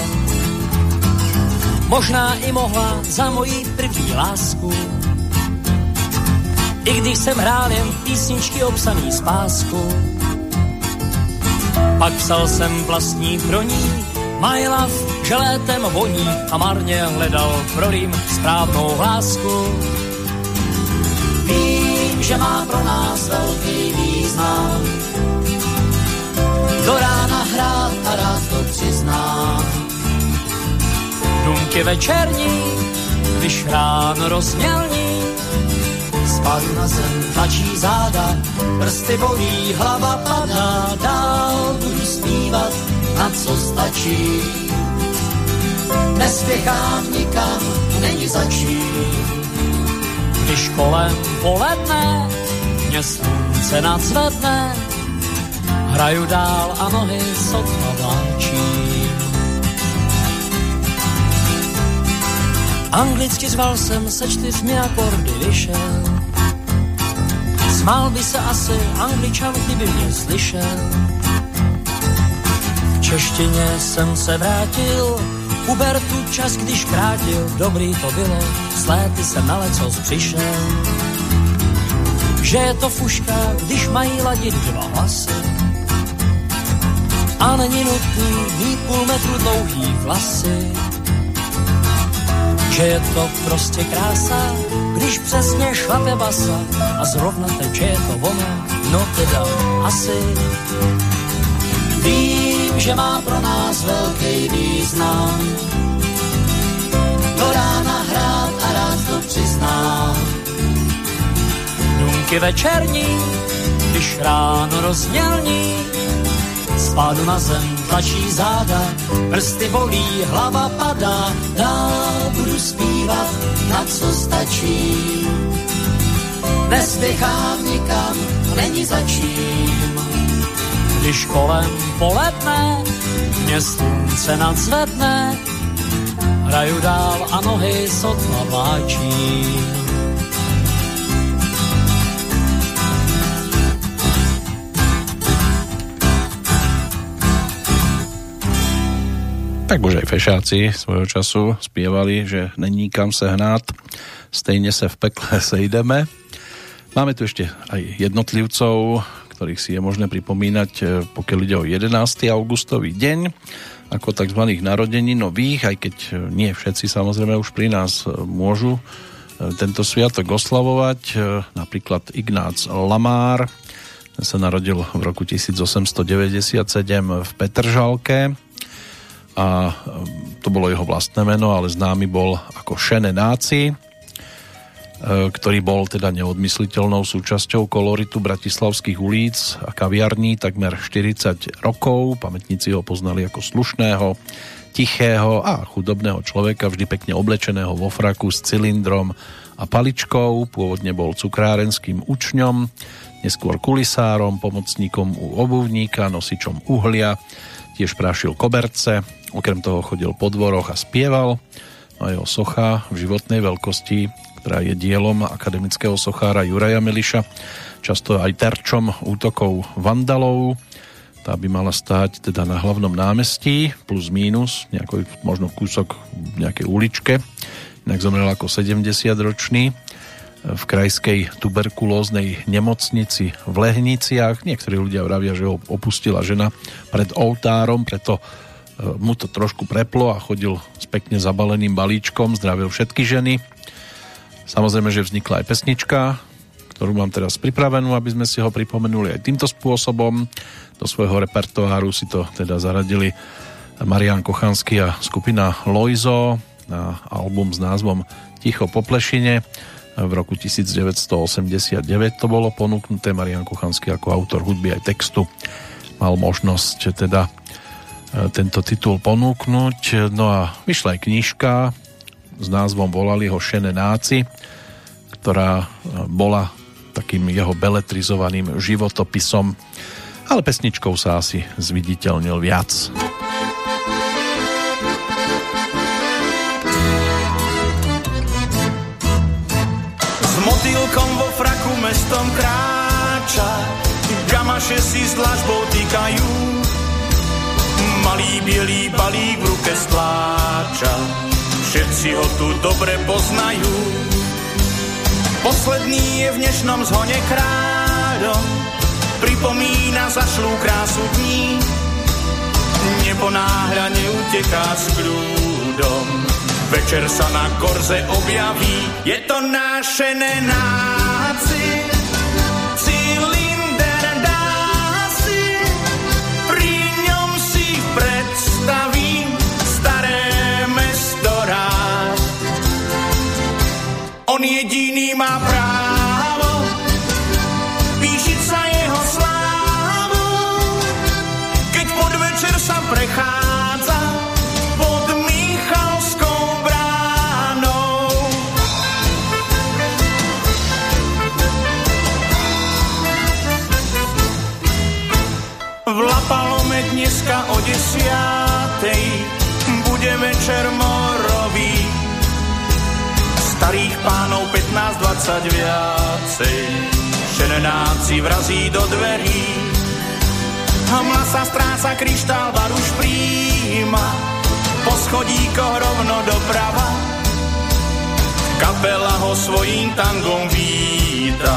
Možná i mohla za mojí první lásku, i když jsem hrál jen písničky obsaný z pásku. Pak psal jsem vlastní pro ní, My love, že létem voní a marně hledal pro Rým správnou lásku. Vím, že má pro nás velký význam. Do rána hrát a rád to přizná. Důmky večerní, když ráno rozmělní, spadu na zem, tlačí záda, prsty bolí, hlava padá, dál budu zpívat, na co stačí. Nespěchám nikam, není začít když kolem poledne mě slunce nadzvedne, hraju dál a nohy sotva vláčím. Anglicky zval jsem se čtyřmi akordy vyšel. Smál by se asi angličan, kdyby mě slyšel. V češtině jsem se vrátil, Hubertu čas, když krátil, dobrý to bylo, s léty jsem na lecos přišel. Že je to fuška, když mají ladit dva hlasy. A není nutný mít půl metru dlouhý vlasy. Že je to prostě krása, když přesně šlape basa a zrovna teče je to ona, no teda asi. Vím, že má pro nás velký význam. Do rána hrát a rád to přiznám. Důmky večerní, když ráno rozmělní, spádu na zem tlačí záda, prsty bolí, hlava padá, dál budu zpívat, na co stačí. Nespěchám nikam, není začím. Když kolem poledne, mě slunce nadzvedne, hraju dál a nohy sotva vláčím. Tak bože aj fešáci svojho času spievali, že není kam se hnát, stejne se v pekle sejdeme. Máme tu ešte aj jednotlivcov, ktorých si je možné pripomínať, e, pokiaľ ide o 11. augustový deň, ako tzv. narodení nových, aj keď e, nie všetci samozrejme už pri nás e, môžu tento sviatok oslavovať. Napríklad Ignác Lamár, ten sa narodil v roku 1897 v Petržalke a to bolo jeho vlastné meno, ale známy bol ako Šene Náci, e, ktorý bol teda neodmysliteľnou súčasťou koloritu bratislavských ulic a kaviarní takmer 40 rokov. Pamätníci ho poznali ako slušného, tichého a chudobného človeka, vždy pekne oblečeného vo fraku s cylindrom a paličkou. Pôvodne bol cukrárenským učňom, neskôr kulisárom, pomocníkom u obuvníka, nosičom uhlia, tiež prášil koberce, Okrem toho chodil po dvoroch a spieval. No a jeho socha v životnej veľkosti, ktorá je dielom akademického sochára Juraja Miliša, často aj terčom útokov vandalov. Tá by mala stáť teda na hlavnom námestí, plus mínus, nejaký, možno kúsok v nejakej uličke. Inak zomrel ako 70-ročný v krajskej tuberkulóznej nemocnici v Lehniciach. Niektorí ľudia vravia, že ho opustila žena pred oltárom, preto mu to trošku preplo a chodil s pekne zabaleným balíčkom, zdravil všetky ženy. Samozrejme, že vznikla aj pesnička, ktorú mám teraz pripravenú, aby sme si ho pripomenuli aj týmto spôsobom. Do svojho repertoáru si to teda zaradili Marian Kochanský a skupina Loizo na album s názvom Ticho po plešine. V roku 1989 to bolo ponúknuté. Marian Kochanský ako autor hudby aj textu mal možnosť teda tento titul ponúknuť. No a vyšla aj knižka s názvom Volali ho Šene náci, ktorá e, bola takým jeho beletrizovaným životopisom, ale pesničkou sa asi zviditeľnil viac. S motýlkom vo fraku mestom kráča, gamaše si s dlažbou týkajú malý bielý balík v ruke stláča. Všetci ho tu dobre poznajú. Posledný je v dnešnom zhone kráľom, pripomína zašlú krásu dní. Neponáhľa neuteká s kľúdom, večer sa na korze objaví, je to naše nenáci 15, 20 viacej. Šenenáci vrazí do dverí, hmla sa stráca, kryštál bar už príjima, poschodí schodíkoch rovno doprava. Kapela ho svojím tangom víta,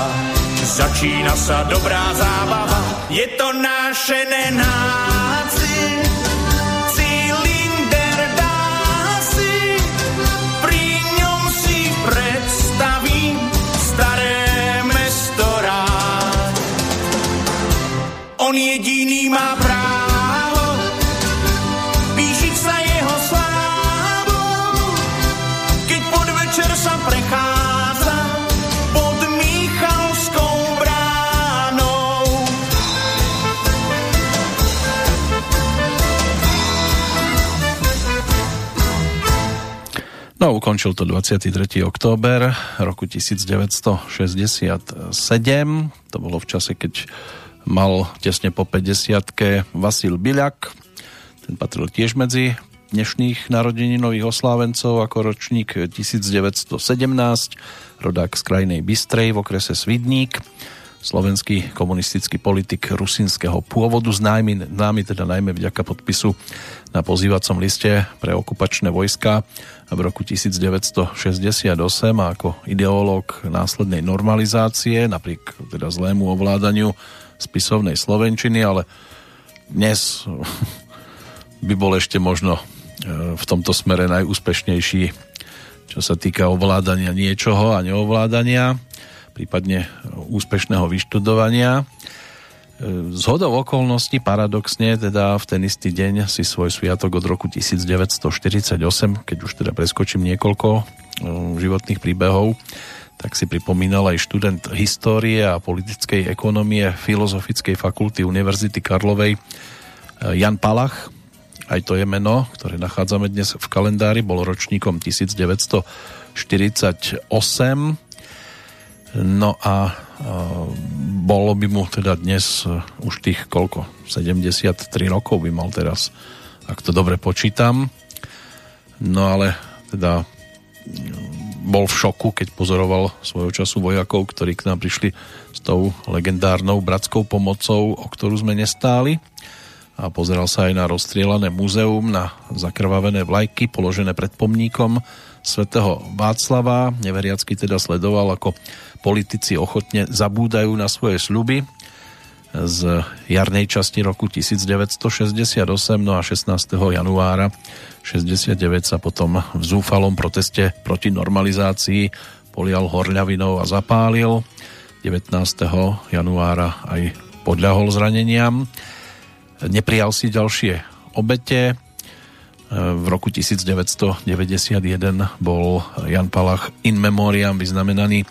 začína sa dobrá zábava, je to naše nenávisť. má právo píšiť sa jeho slávou, keď podvečer sa prechádza pod Michalskou bránou. No, ukončil to 23. október roku 1967. To bolo v čase, keď mal tesne po 50 Vasil Biľak. Ten patril tiež medzi dnešných narodeninových oslávencov ako ročník 1917, rodák z krajnej Bystrej v okrese Svidník slovenský komunistický politik rusinského pôvodu, známy, známy teda najmä vďaka podpisu na pozývacom liste pre okupačné vojska v roku 1968 a ako ideológ následnej normalizácie, napriek teda zlému ovládaniu spisovnej slovenčiny, ale dnes by bol ešte možno e, v tomto smere najúspešnejší, čo sa týka ovládania niečoho a neovládania prípadne úspešného vyštudovania. Z hodou okolností paradoxne teda v ten istý deň si svoj sviatok od roku 1948, keď už teda preskočím niekoľko e, životných príbehov, tak si pripomínal aj študent histórie a politickej ekonomie Filozofickej fakulty Univerzity Karlovej e, Jan Palach. Aj to je meno, ktoré nachádzame dnes v kalendári, bol ročníkom 1948 No a bolo by mu teda dnes e, už tých koľko? 73 rokov by mal teraz, ak to dobre počítam. No ale teda bol v šoku, keď pozoroval svojho času vojakov, ktorí k nám prišli s tou legendárnou bratskou pomocou, o ktorú sme nestáli a pozeral sa aj na rozstrielané múzeum, na zakrvavené vlajky položené pred pomníkom svätého Václava. Neveriacky teda sledoval, ako politici ochotne zabúdajú na svoje sľuby z jarnej časti roku 1968 no a 16. januára 69 sa potom v zúfalom proteste proti normalizácii polial horľavinou a zapálil 19. januára aj podľahol zraneniam neprijal si ďalšie obete v roku 1991 bol Jan Palach in memoriam vyznamenaný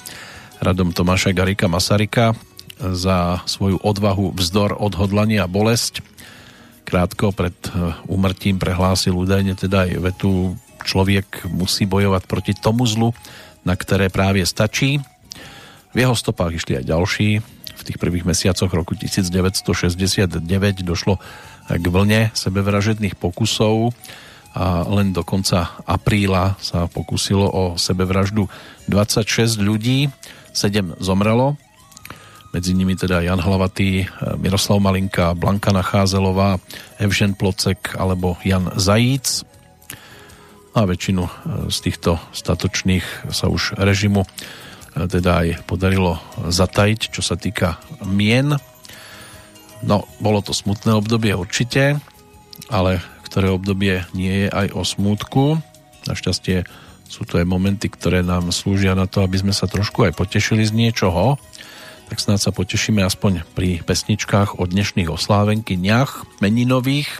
radom Tomáša Garika Masarika za svoju odvahu, vzdor, odhodlanie a bolesť. Krátko pred úmrtím prehlásil údajne teda aj vetu človek musí bojovať proti tomu zlu, na ktoré práve stačí. V jeho stopách išli aj ďalší. V tých prvých mesiacoch roku 1969 došlo k vlne sebevražedných pokusov a len do konca apríla sa pokusilo o sebevraždu 26 ľudí. 7 zomrelo, medzi nimi teda Jan Hlavatý, Miroslav Malinka, Blanka Nacházelová, Evžen Plocek alebo Jan Zajíc. A väčšinu e, z týchto statočných sa už režimu e, teda aj podarilo zatajiť, čo sa týka mien. No, bolo to smutné obdobie určite, ale ktoré obdobie nie je aj o smútku. Našťastie sú to aj momenty, ktoré nám slúžia na to, aby sme sa trošku aj potešili z niečoho. Tak snáď sa potešíme aspoň pri pesničkách o dnešných oslávenkyniach meninových,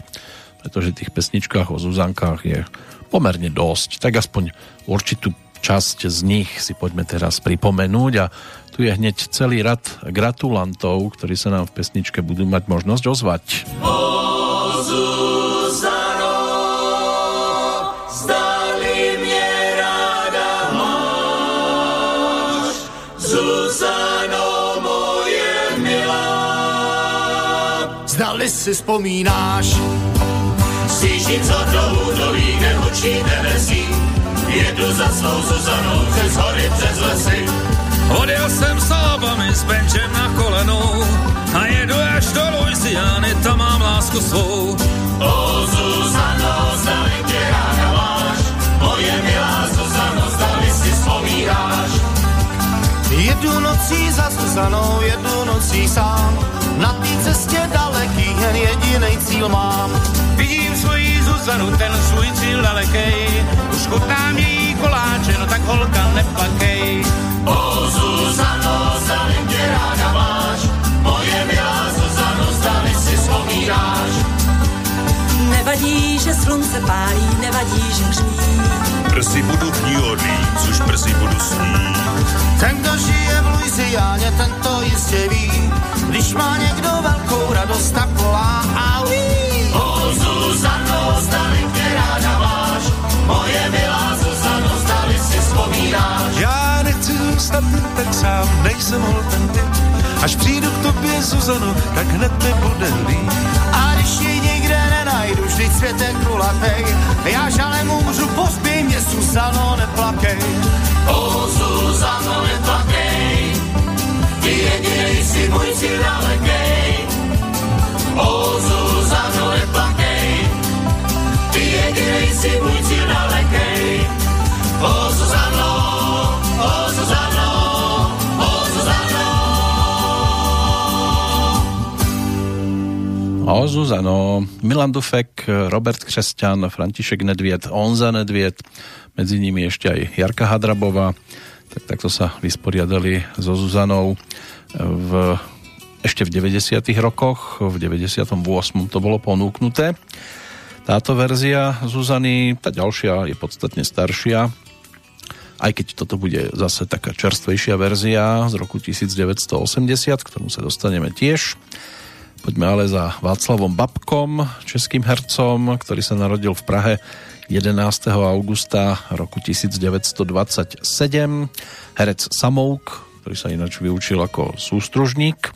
pretože tých pesničkách o Zuzankách je pomerne dosť. Tak aspoň určitú časť z nich si poďme teraz pripomenúť a tu je hneď celý rad gratulantov, ktorí sa nám v pesničke budú mať možnosť ozvať. Oh, si vzpomínáš. Sjíždím za dolů do líne očí nebesí, jedu za svou Zuzanou přes hory, přes lesy. Odjel jsem s Alabami s Benchem na kolenou a jedu až do Louisiany, tam mám lásku svou. O Zuzano, zdali tě ráda máš, moje milá Zuzano, zdali si vzpomínáš. Jedu nocí za Zuzanou, jedu nocí sám, Zuzanu, ten svůj cíl dalekej, už chutnám její koláče, no tak holka neplakej. O Zuzano, zdali mě ráda máš, moje milá Zuzano, zdali si vzpomínáš. Nevadí, že slunce pálí, nevadí, že hří. Brzy budu v ní odlít, což brzy budu snít. Ten, kdo žije v Louisianě, ten to jistě ví, když má někdo velkou radost, tak volá auí. O Zuzano, dostali ráda máš, moje milá Zuzano, zdali si vzpomínáš. Já nechci zůstat tak sám, nejsem hol ten typ, až přijdu k tobě, Zuzano, tak hned mi bude líp. A když ji nikde nenajdu, vždyť svět je kulatej, já žalem umřu, pospí mě, Zuzano, neplakej. O, Zuzano, neplakej, ty jedinej si můj cíl dalekej. O, Zuzano, neplakej, jedinej si můj cíl dalekej. O Zuzano, o Zuzano, o Zuzano. O Zuzano, Milan Dufek, Robert Křesťan, František Nedviet, Onza Nedviet, medzi nimi ešte aj Jarka Hadrabová. Tak takto sa vysporiadali so Zuzanou v, ešte v 90 rokoch, v 98. to bolo ponúknuté. Táto verzia Zuzany, tá ďalšia je podstatne staršia, aj keď toto bude zase taká čerstvejšia verzia z roku 1980, k tomu sa dostaneme tiež. Poďme ale za Václavom Babkom, českým hercom, ktorý sa narodil v Prahe 11. augusta roku 1927. Herec Samouk, ktorý sa ináč vyučil ako sústružník.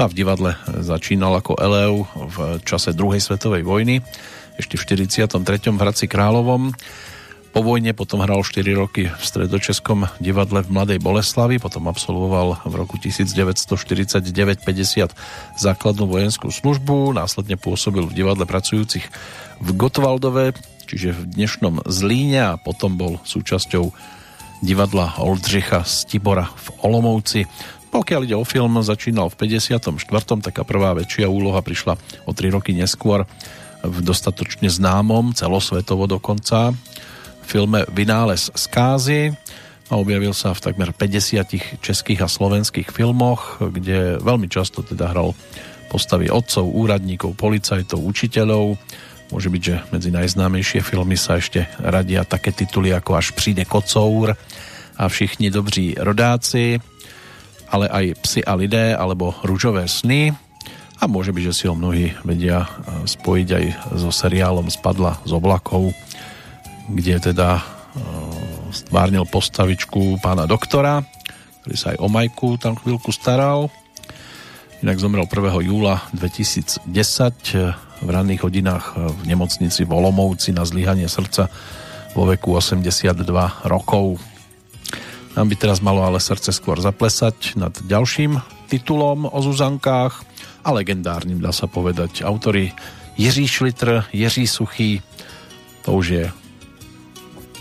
No a v divadle začínal ako Eleu v čase druhej svetovej vojny, ešte v 43. v Hradci Královom. Po vojne potom hral 4 roky v stredočeskom divadle v Mladej Boleslavi, potom absolvoval v roku 1949-50 základnú vojenskú službu, následne pôsobil v divadle pracujúcich v Gotwaldove, čiže v dnešnom Zlíne a potom bol súčasťou divadla Oldřicha z Tibora v Olomouci. Pokiaľ ide o film, začínal v 54. taká prvá väčšia úloha prišla o 3 roky neskôr v dostatočne známom, celosvetovo dokonca, filme Vynález skázy a objavil sa v takmer 50 českých a slovenských filmoch, kde veľmi často teda hral postavy otcov, úradníkov, policajtov, učiteľov. Môže byť, že medzi najznámejšie filmy sa ešte radia také tituly ako Až príde kocour a Všichni dobří rodáci, ale aj Psi a lidé alebo Rúžové sny a môže byť, že si ho mnohí vedia spojiť aj so seriálom Spadla z oblakov, kde teda stvárnil postavičku pána doktora, ktorý sa aj o Majku tam chvíľku staral. Inak zomrel 1. júla 2010 v ranných hodinách v nemocnici v na zlyhanie srdca vo veku 82 rokov. Nám by teraz malo ale srdce skôr zaplesať nad ďalším titulom o Zuzankách a legendárnym dá sa povedať. Autory Jiří Šlitr, Jiří Suchý, to už je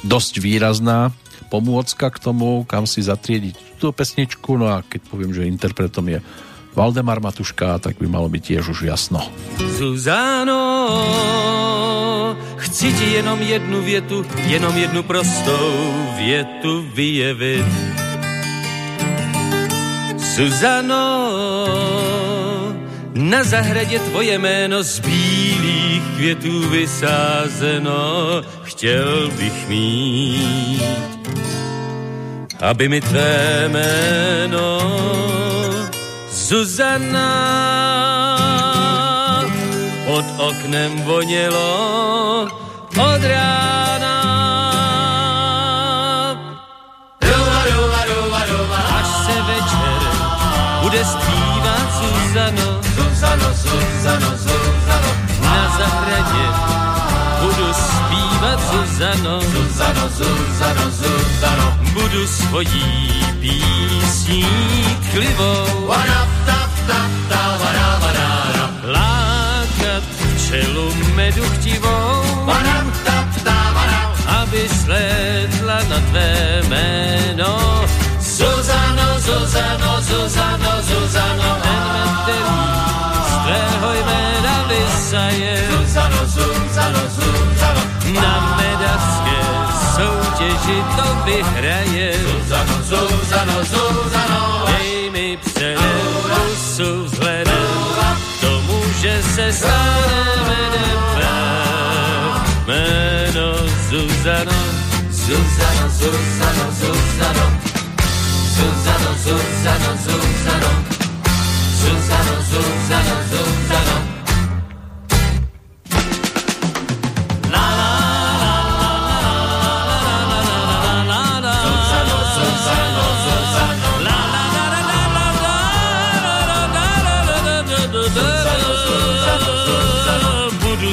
dosť výrazná pomôcka k tomu, kam si zatriediť túto pesničku, no a keď poviem, že interpretom je Valdemar Matuška, tak by malo byť tiež už jasno. Zuzano, chci ti jenom jednu větu, jenom jednu prostou větu vyjevit. Zuzano, na zahradě tvoje jméno z bílých květů vysázeno chtěl bych mít, aby mi tvé jméno Zuzana pod oknem vonělo od rána. Ruva, ruva, ruva, ruva. Až se večer bude zpívat Zuzano, Zuzano, Zuzano, Zuzano, na zahradě budu zpívat Zuzano, Zuzano, Zuzano, Zuzano, budu svojí písní tchlivou. Lákat včelu medu chtivou, aby slétla na tvé jméno. Zuzano, Zuzano, Zuzano, Zuzano, enmetelí, z tvého jména vysaje. Zuzano, Zuzano, Zuzano, na medařské soutěži to vyhraje. Zuzano, Zuzano, Zuzano, dej mi předem pusu vzhledem k tomu, že se staneme tvé jméno Zuzano, Zuzano, Zuzano Zuzano, Zuzano, Zuzano Zuzano, Zuzano, Zuzano La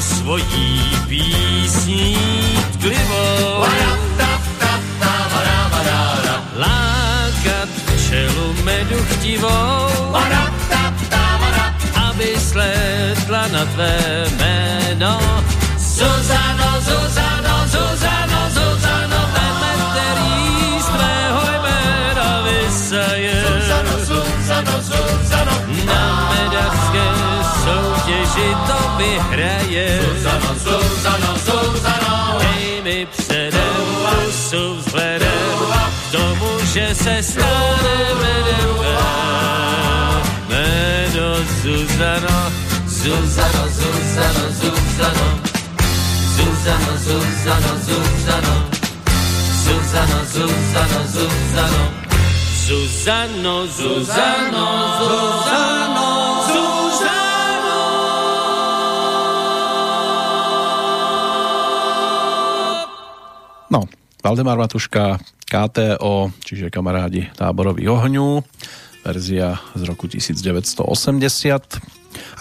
svojí písní tklivo. Včelu medu chtivou, aby slétla na tvé jméno. Zuzano, Zuzano, Zuzano, Zuzano, ten, který z tvého jména vysaje. Zuzano, Zuzano, Zuzano, na medařské soutěži to vyhraje. Zuzano, Zuzano, Zuzano, dej mi pusu vzhledem k tomu, že se staneme jméno Zuzano, Zuzano, Zuzano, Zuzano. Zuzano, Zuzano, Zuzano. Zuzano, Zuzano, Zuzano. Zuzano, Zuzano, Zuzano, Zuzano. No, Valdemar Matuška, KTO, čiže kamarádi táborových ohňu, verzia z roku 1980.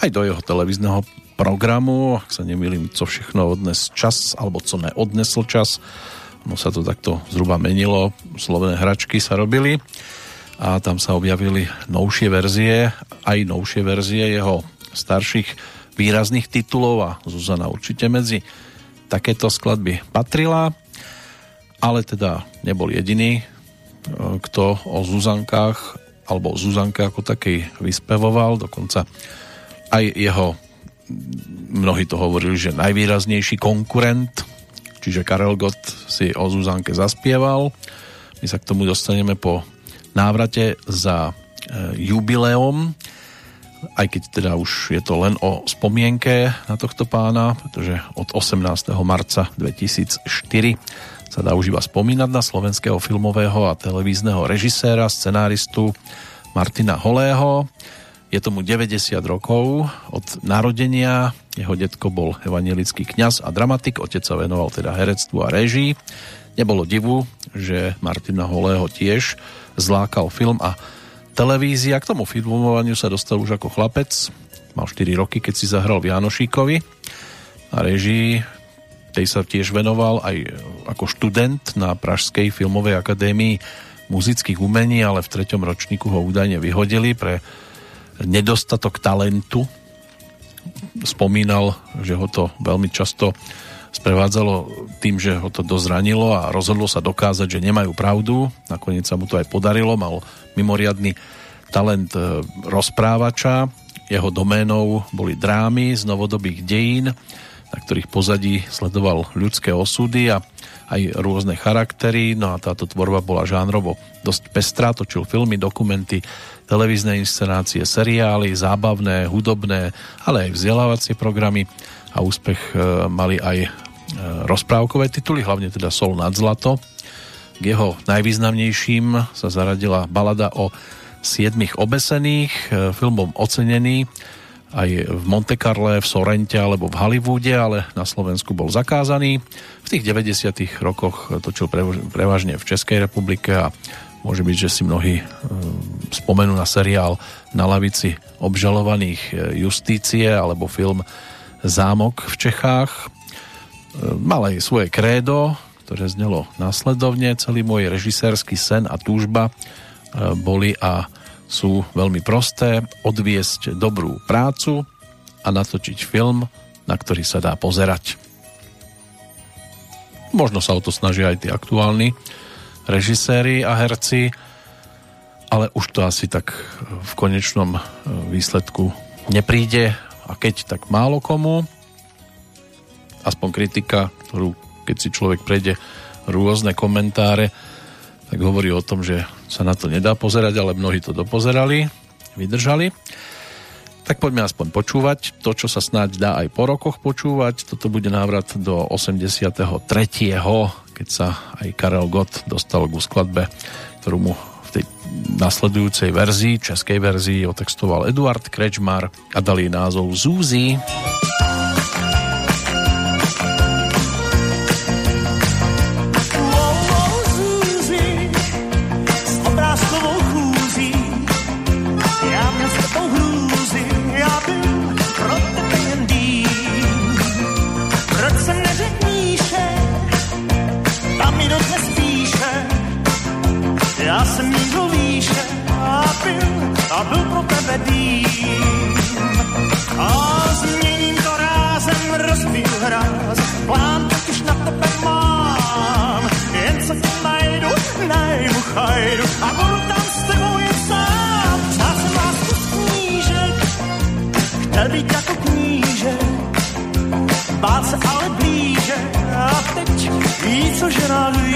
Aj do jeho televízneho programu, ak sa nemýlim, co všechno odnes čas, alebo co neodnesl čas. No sa to takto zhruba menilo, slovené hračky sa robili a tam sa objavili novšie verzie, aj novšie verzie jeho starších výrazných titulov a Zuzana určite medzi takéto skladby patrila, ale teda nebol jediný, kto o Zuzankách alebo o Zuzanke ako takej vyspevoval, dokonca aj jeho mnohí to hovorili, že najvýraznejší konkurent, čiže Karel Gott si o Zuzanke zaspieval. My sa k tomu dostaneme po návrate za e, jubileom, aj keď teda už je to len o spomienke na tohto pána, pretože od 18. marca 2004 sa dá už iba spomínať na slovenského filmového a televízneho režiséra, scenáristu Martina Holého. Je tomu 90 rokov od narodenia. Jeho detko bol evangelický kňaz a dramatik, otec sa venoval teda herectvu a režii. Nebolo divu, že Martina Holého tiež zlákal film a televízia. K tomu filmovaniu sa dostal už ako chlapec. Mal 4 roky, keď si zahral v Janošíkovi a režii tej sa tiež venoval aj ako študent na Pražskej filmovej akadémii muzických umení, ale v treťom ročníku ho údajne vyhodili pre nedostatok talentu. Spomínal, že ho to veľmi často sprevádzalo tým, že ho to dozranilo a rozhodlo sa dokázať, že nemajú pravdu. Nakoniec sa mu to aj podarilo. Mal mimoriadný talent e, rozprávača. Jeho doménou boli drámy z novodobých dejín, na ktorých pozadí sledoval ľudské osudy a aj rôzne charaktery. No a táto tvorba bola žánrovo dosť pestrá. Točil filmy, dokumenty, televízne inscenácie, seriály, zábavné, hudobné, ale aj vzdelávacie programy a úspech e, mali aj e, rozprávkové tituly, hlavne teda Sol nad zlato. K jeho najvýznamnejším sa zaradila balada o siedmých obesených, e, filmom ocenený aj v Monte Carle, v Sorrente alebo v Hollywoode, ale na Slovensku bol zakázaný. V tých 90. rokoch točil prevažne v Českej republike a Môže byť, že si mnohí e, spomenú na seriál Na lavici obžalovaných e, justície alebo film Zámok v Čechách. E, mal aj svoje krédo, ktoré znelo následovne. Celý môj režisérsky sen a túžba boli a sú veľmi prosté. Odviesť dobrú prácu a natočiť film, na ktorý sa dá pozerať. Možno sa o to snažia aj tí aktuálni režiséri a herci, ale už to asi tak v konečnom e, výsledku nepríde a keď tak málo komu, aspoň kritika, ktorú keď si človek prejde rôzne komentáre, tak hovorí o tom, že sa na to nedá pozerať, ale mnohí to dopozerali, vydržali. Tak poďme aspoň počúvať to, čo sa snáď dá aj po rokoch počúvať. Toto bude návrat do 83 keď sa aj Karel Gott dostal ku skladbe, ktorú mu v tej nasledujúcej verzii, českej verzii otextoval Eduard Krečmar a dali názov Zúzi. Zúzi. Ví, co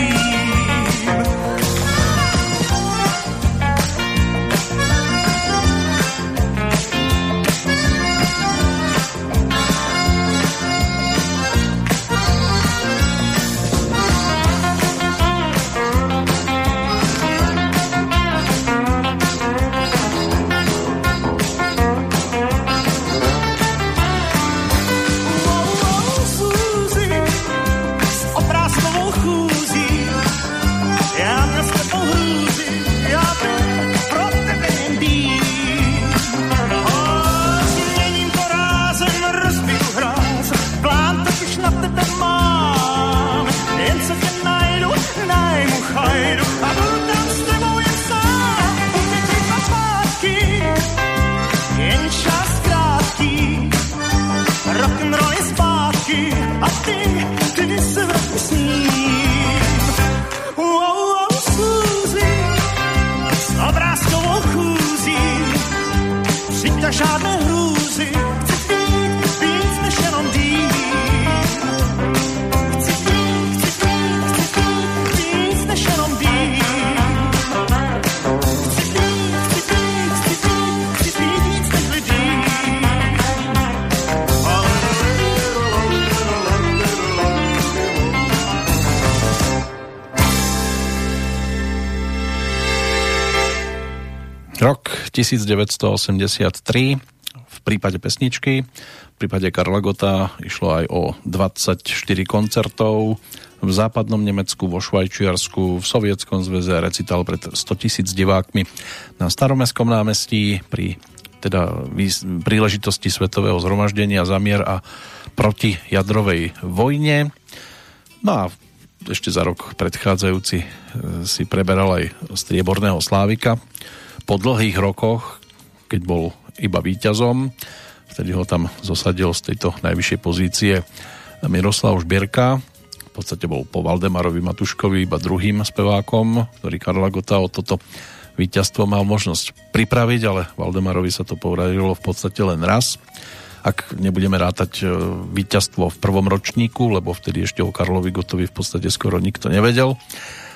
1983 v prípade pesničky, v prípade Karla Gota išlo aj o 24 koncertov v západnom Nemecku, vo Švajčiarsku, v Sovietskom zväze recital pred 100 tisíc divákmi. Na Staromestskom námestí pri teda príležitosti Svetového zhromaždenia za mier a proti jadrovej vojne. No a ešte za rok predchádzajúci e, si preberal aj strieborného Slávika po dlhých rokoch, keď bol iba víťazom, vtedy ho tam zosadil z tejto najvyššej pozície Miroslav Žbierka, v podstate bol po Valdemarovi Matuškovi iba druhým spevákom, ktorý Karla Gota o toto víťazstvo mal možnosť pripraviť, ale Valdemarovi sa to poradilo v podstate len raz. Ak nebudeme rátať e, víťazstvo v prvom ročníku, lebo vtedy ešte o Karlovi Gotovi v podstate skoro nikto nevedel,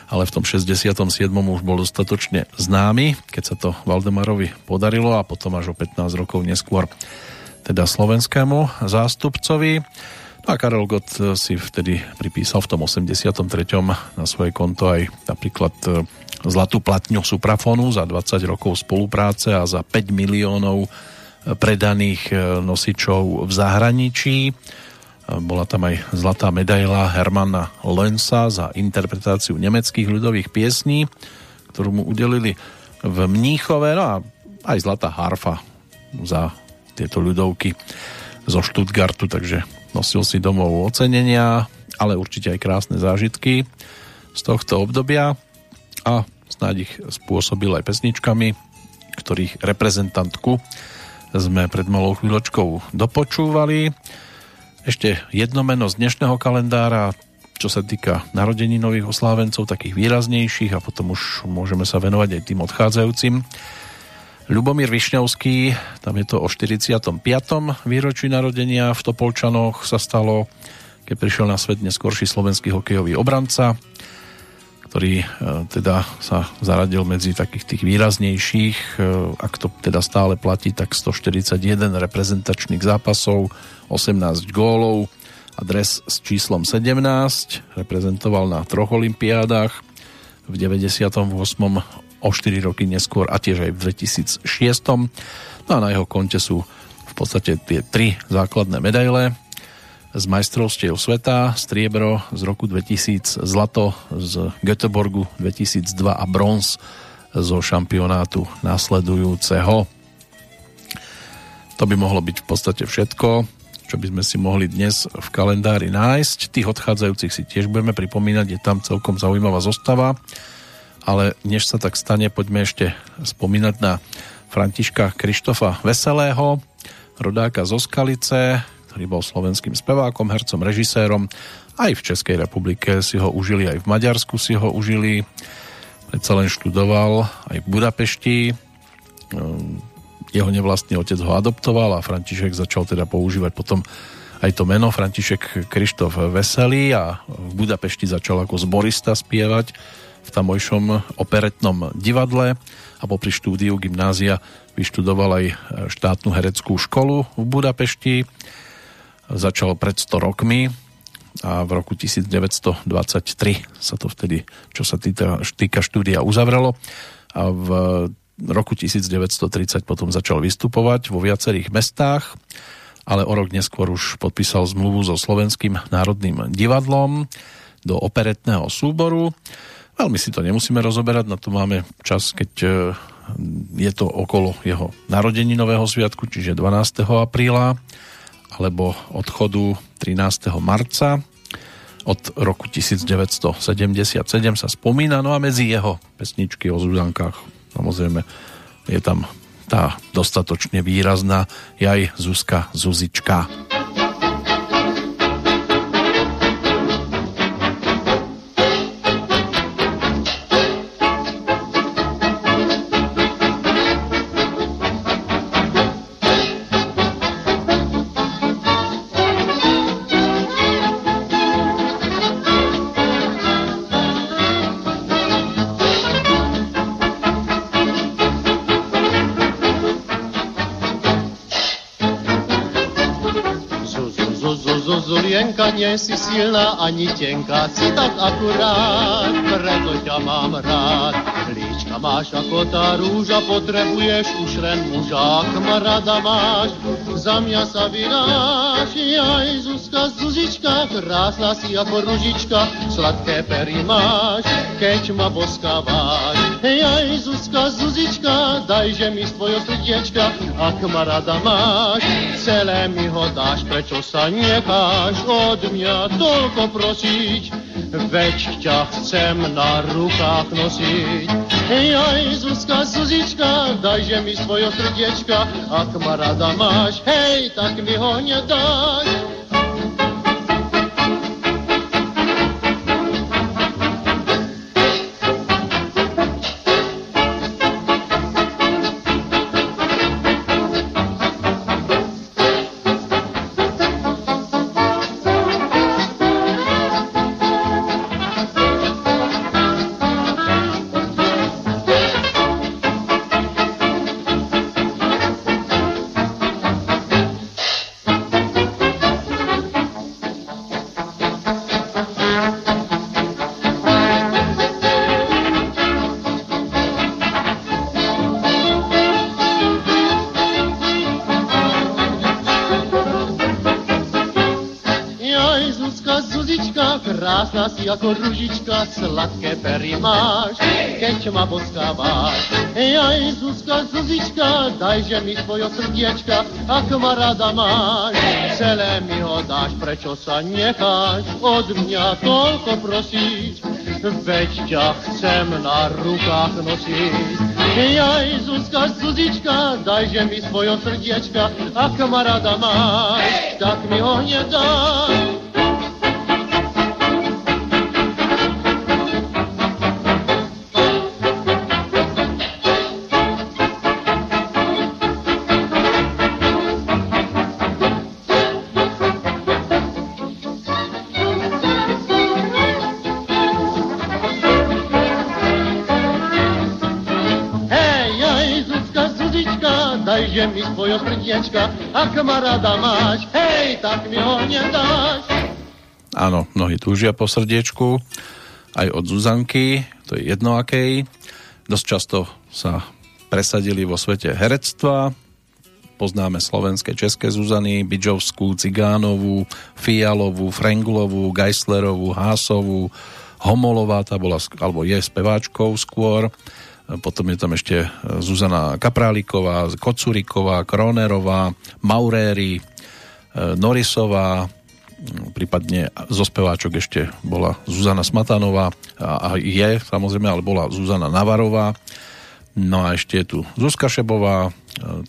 ale v tom 67. už bol dostatočne známy, keď sa to Valdemarovi podarilo a potom až o 15 rokov neskôr teda slovenskému zástupcovi. No a Karel Gott si vtedy pripísal v tom 83. na svoje konto aj napríklad e, zlatú platňu Suprafonu za 20 rokov spolupráce a za 5 miliónov predaných e, nosičov v zahraničí. Bola tam aj zlatá medaila Hermana Lensa za interpretáciu nemeckých ľudových piesní, ktorú mu udelili v Mníchove, no a aj zlatá harfa za tieto ľudovky zo Stuttgartu, takže nosil si domov ocenenia, ale určite aj krásne zážitky z tohto obdobia a snáď ich spôsobil aj pesničkami, ktorých reprezentantku sme pred malou chvíľočkou dopočúvali. Ešte jedno meno z dnešného kalendára, čo sa týka narodení nových oslávencov, takých výraznejších a potom už môžeme sa venovať aj tým odchádzajúcim. Ľubomír Višňovský, tam je to o 45. výročí narodenia v Topolčanoch sa stalo, keď prišiel na svet neskôrší slovenský hokejový obranca, ktorý e, teda sa zaradil medzi takých tých výraznejších, e, ak to teda stále platí, tak 141 reprezentačných zápasov, 18 gólov a dres s číslom 17, reprezentoval na troch olimpiádach v 98 o 4 roky neskôr a tiež aj v 2006. No a na jeho konte sú v podstate tie tri základné medaile z majstrovstiev sveta, striebro z roku 2000, zlato z Göteborgu 2002 a bronz zo šampionátu nasledujúceho. To by mohlo byť v podstate všetko, čo by sme si mohli dnes v kalendári nájsť. Tých odchádzajúcich si tiež budeme pripomínať, je tam celkom zaujímavá zostava ale než sa tak stane, poďme ešte spomínať na Františka Krištofa Veselého, rodáka zo Skalice, ktorý bol slovenským spevákom, hercom, režisérom. Aj v Českej republike si ho užili, aj v Maďarsku si ho užili. Predsa len študoval aj v Budapešti. Ehm, jeho nevlastný otec ho adoptoval a František začal teda používať potom aj to meno František Krištof Veselý a v Budapešti začal ako zborista spievať v tamojšom operetnom divadle a popri štúdiu gymnázia vyštudoval aj štátnu hereckú školu v Budapešti. Začal pred 100 rokmi a v roku 1923 sa to vtedy, čo sa týka, týka štúdia, uzavrelo a v roku 1930 potom začal vystupovať vo viacerých mestách ale o rok neskôr už podpísal zmluvu so Slovenským národným divadlom do operetného súboru. Veľmi si to nemusíme rozoberať, na to máme čas, keď e, je to okolo jeho nového sviatku, čiže 12. apríla, alebo odchodu 13. marca od roku 1977 sa spomína, no a medzi jeho pesničky o Zuzankách samozrejme je tam tá dostatočne výrazná je aj Zuzka Zuzička. Nie si silná ani tenká, si tak akurát, preto ťa mám rád. Líčka máš ako tá rúža, potrebuješ už len muža, kmarada máš, za mňa sa vydáš, aj Zuzka, Zuzička, krásna si ako ružička, sladké pery máš, keď ma boskáváš. Aj Zuzka, Zuzička, dajže mi svoje srdiečka, ak ma rada máš, celé mi ho dáš, prečo sa necháš od mňa toľko prosiť, veď ťa chcem na rukách nosiť. Hej, aj Zuzka, Zuzička, dajže mi svoje srdiečka, ak ma rada máš, hej, tak mi ho nedáš. ako ružička, sladké pery máš, keď ma boskáváš. Aj Zuzka, Zuzička, dajže mi svoje srdiečka, ak ma rada máš. Celé mi ho dáš, prečo sa necháš od mňa toľko prosiť, veď ťa chcem na rukách nosiť. Aj Zuzka, Zuzička, dajže mi svoje srdiečka, ak ma rada máš, tak mi ho nedáš. svoje srdiečka, ak ma rada máš, hej, tak mi ho nedáš. Áno, mnohí túžia po srdiečku, aj od Zuzanky, to je jedno akej. Dosť často sa presadili vo svete herectva, poznáme slovenské české Zuzany, Bidžovskú, Cigánovú, Fialovú, Frenglovú, Geislerovú, Hásovú, Homolová, tá bola, alebo je speváčkou skôr, potom je tam ešte e, Zuzana Kapráliková, Kocuriková, Kronerová, Mauréry, e, Norisová, prípadne zo speváčok ešte bola Zuzana Smatanová a je samozrejme, ale bola Zuzana Navarová. No a ešte je tu Zuzka Šebová, e,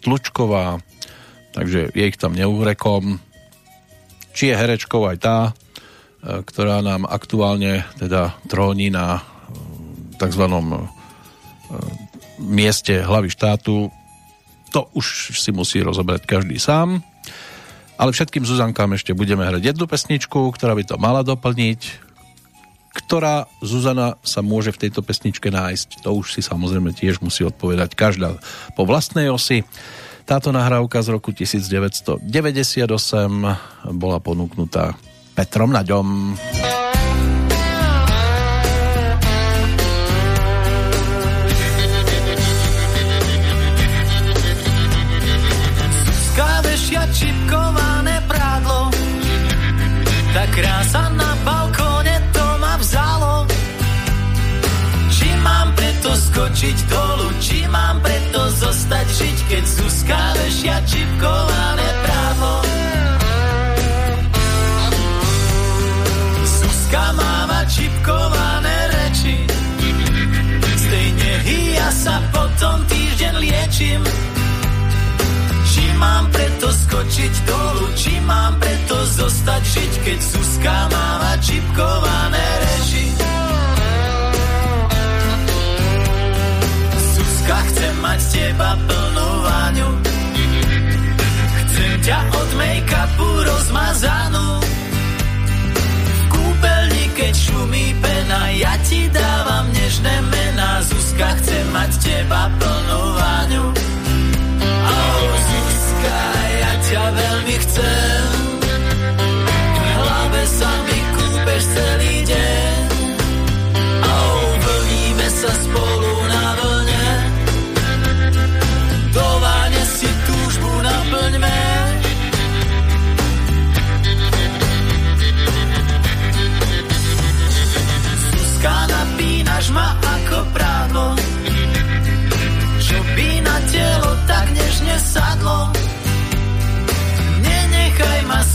Tlučková, takže je ich tam neurekom. či je herečkou aj tá, ktorá nám aktuálne teda tróni na tzv. Mieste hlavy štátu, to už si musí rozobrať každý sám. Ale všetkým Zuzankám ešte budeme hrať jednu pesničku, ktorá by to mala doplniť. Ktorá Zuzana sa môže v tejto pesničke nájsť, to už si samozrejme tiež musí odpovedať každá po vlastnej osi. Táto nahrávka z roku 1998 bola ponúknutá Petrom Naďom. Krása na balkóne to ma vzalo Či mám preto skočiť dolu, či mám preto zostať žiť, keď Zuzka vešia čipkované právo. Zuzka máva čipkované reči, z tej ja sa potom týždeň liečím. Mám preto skočiť dolu, či mám preto zostať žiť, keď Zuzka máva čipkované reči. Zuzka, chcem mať z teba plnú váňu, chcem ťa od make-upu rozmazanú. V kúpeľni, keď šumí pena, ja ti dávam nežné mená. Zuzka, chcem mať teba plnú váňu. Veľmi chcem.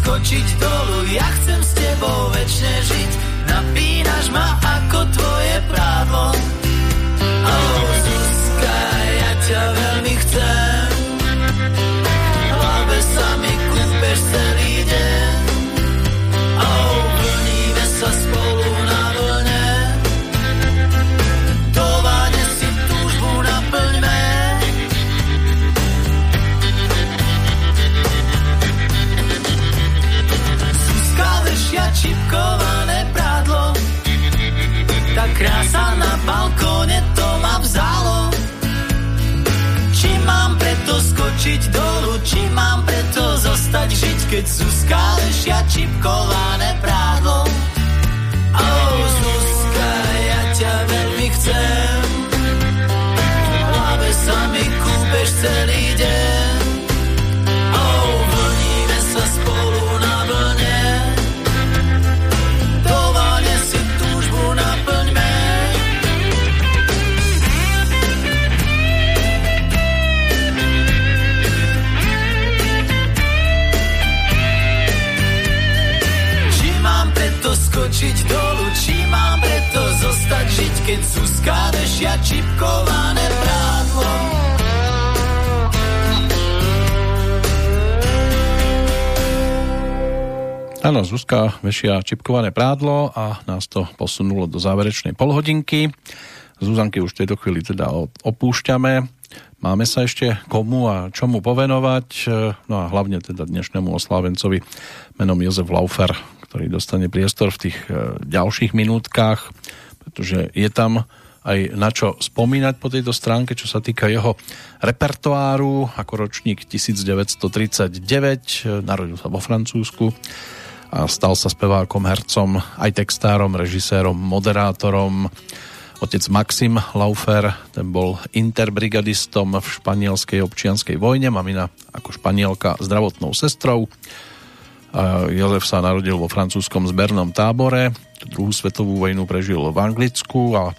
Skočiť dolu, ja chcem s tebou večne keď Zuzka vešia čipkované prádlo. Áno, Zuzka vešia čipkované prádlo a nás to posunulo do záverečnej polhodinky. Zuzanky už v tejto chvíli teda opúšťame. Máme sa ešte komu a čomu povenovať, no a hlavne teda dnešnému oslávencovi menom Jozef Laufer, ktorý dostane priestor v tých e, ďalších minútkach, pretože je tam aj na čo spomínať po tejto stránke, čo sa týka jeho repertoáru, ako ročník 1939, narodil sa vo Francúzsku a stal sa spevákom, hercom, aj textárom, režisérom, moderátorom. Otec Maxim Laufer, ten bol interbrigadistom v španielskej občianskej vojne, mamina ako španielka zdravotnou sestrou. Jozef sa narodil vo francúzskom zbernom tábore, druhú svetovú vojnu prežil v Anglicku a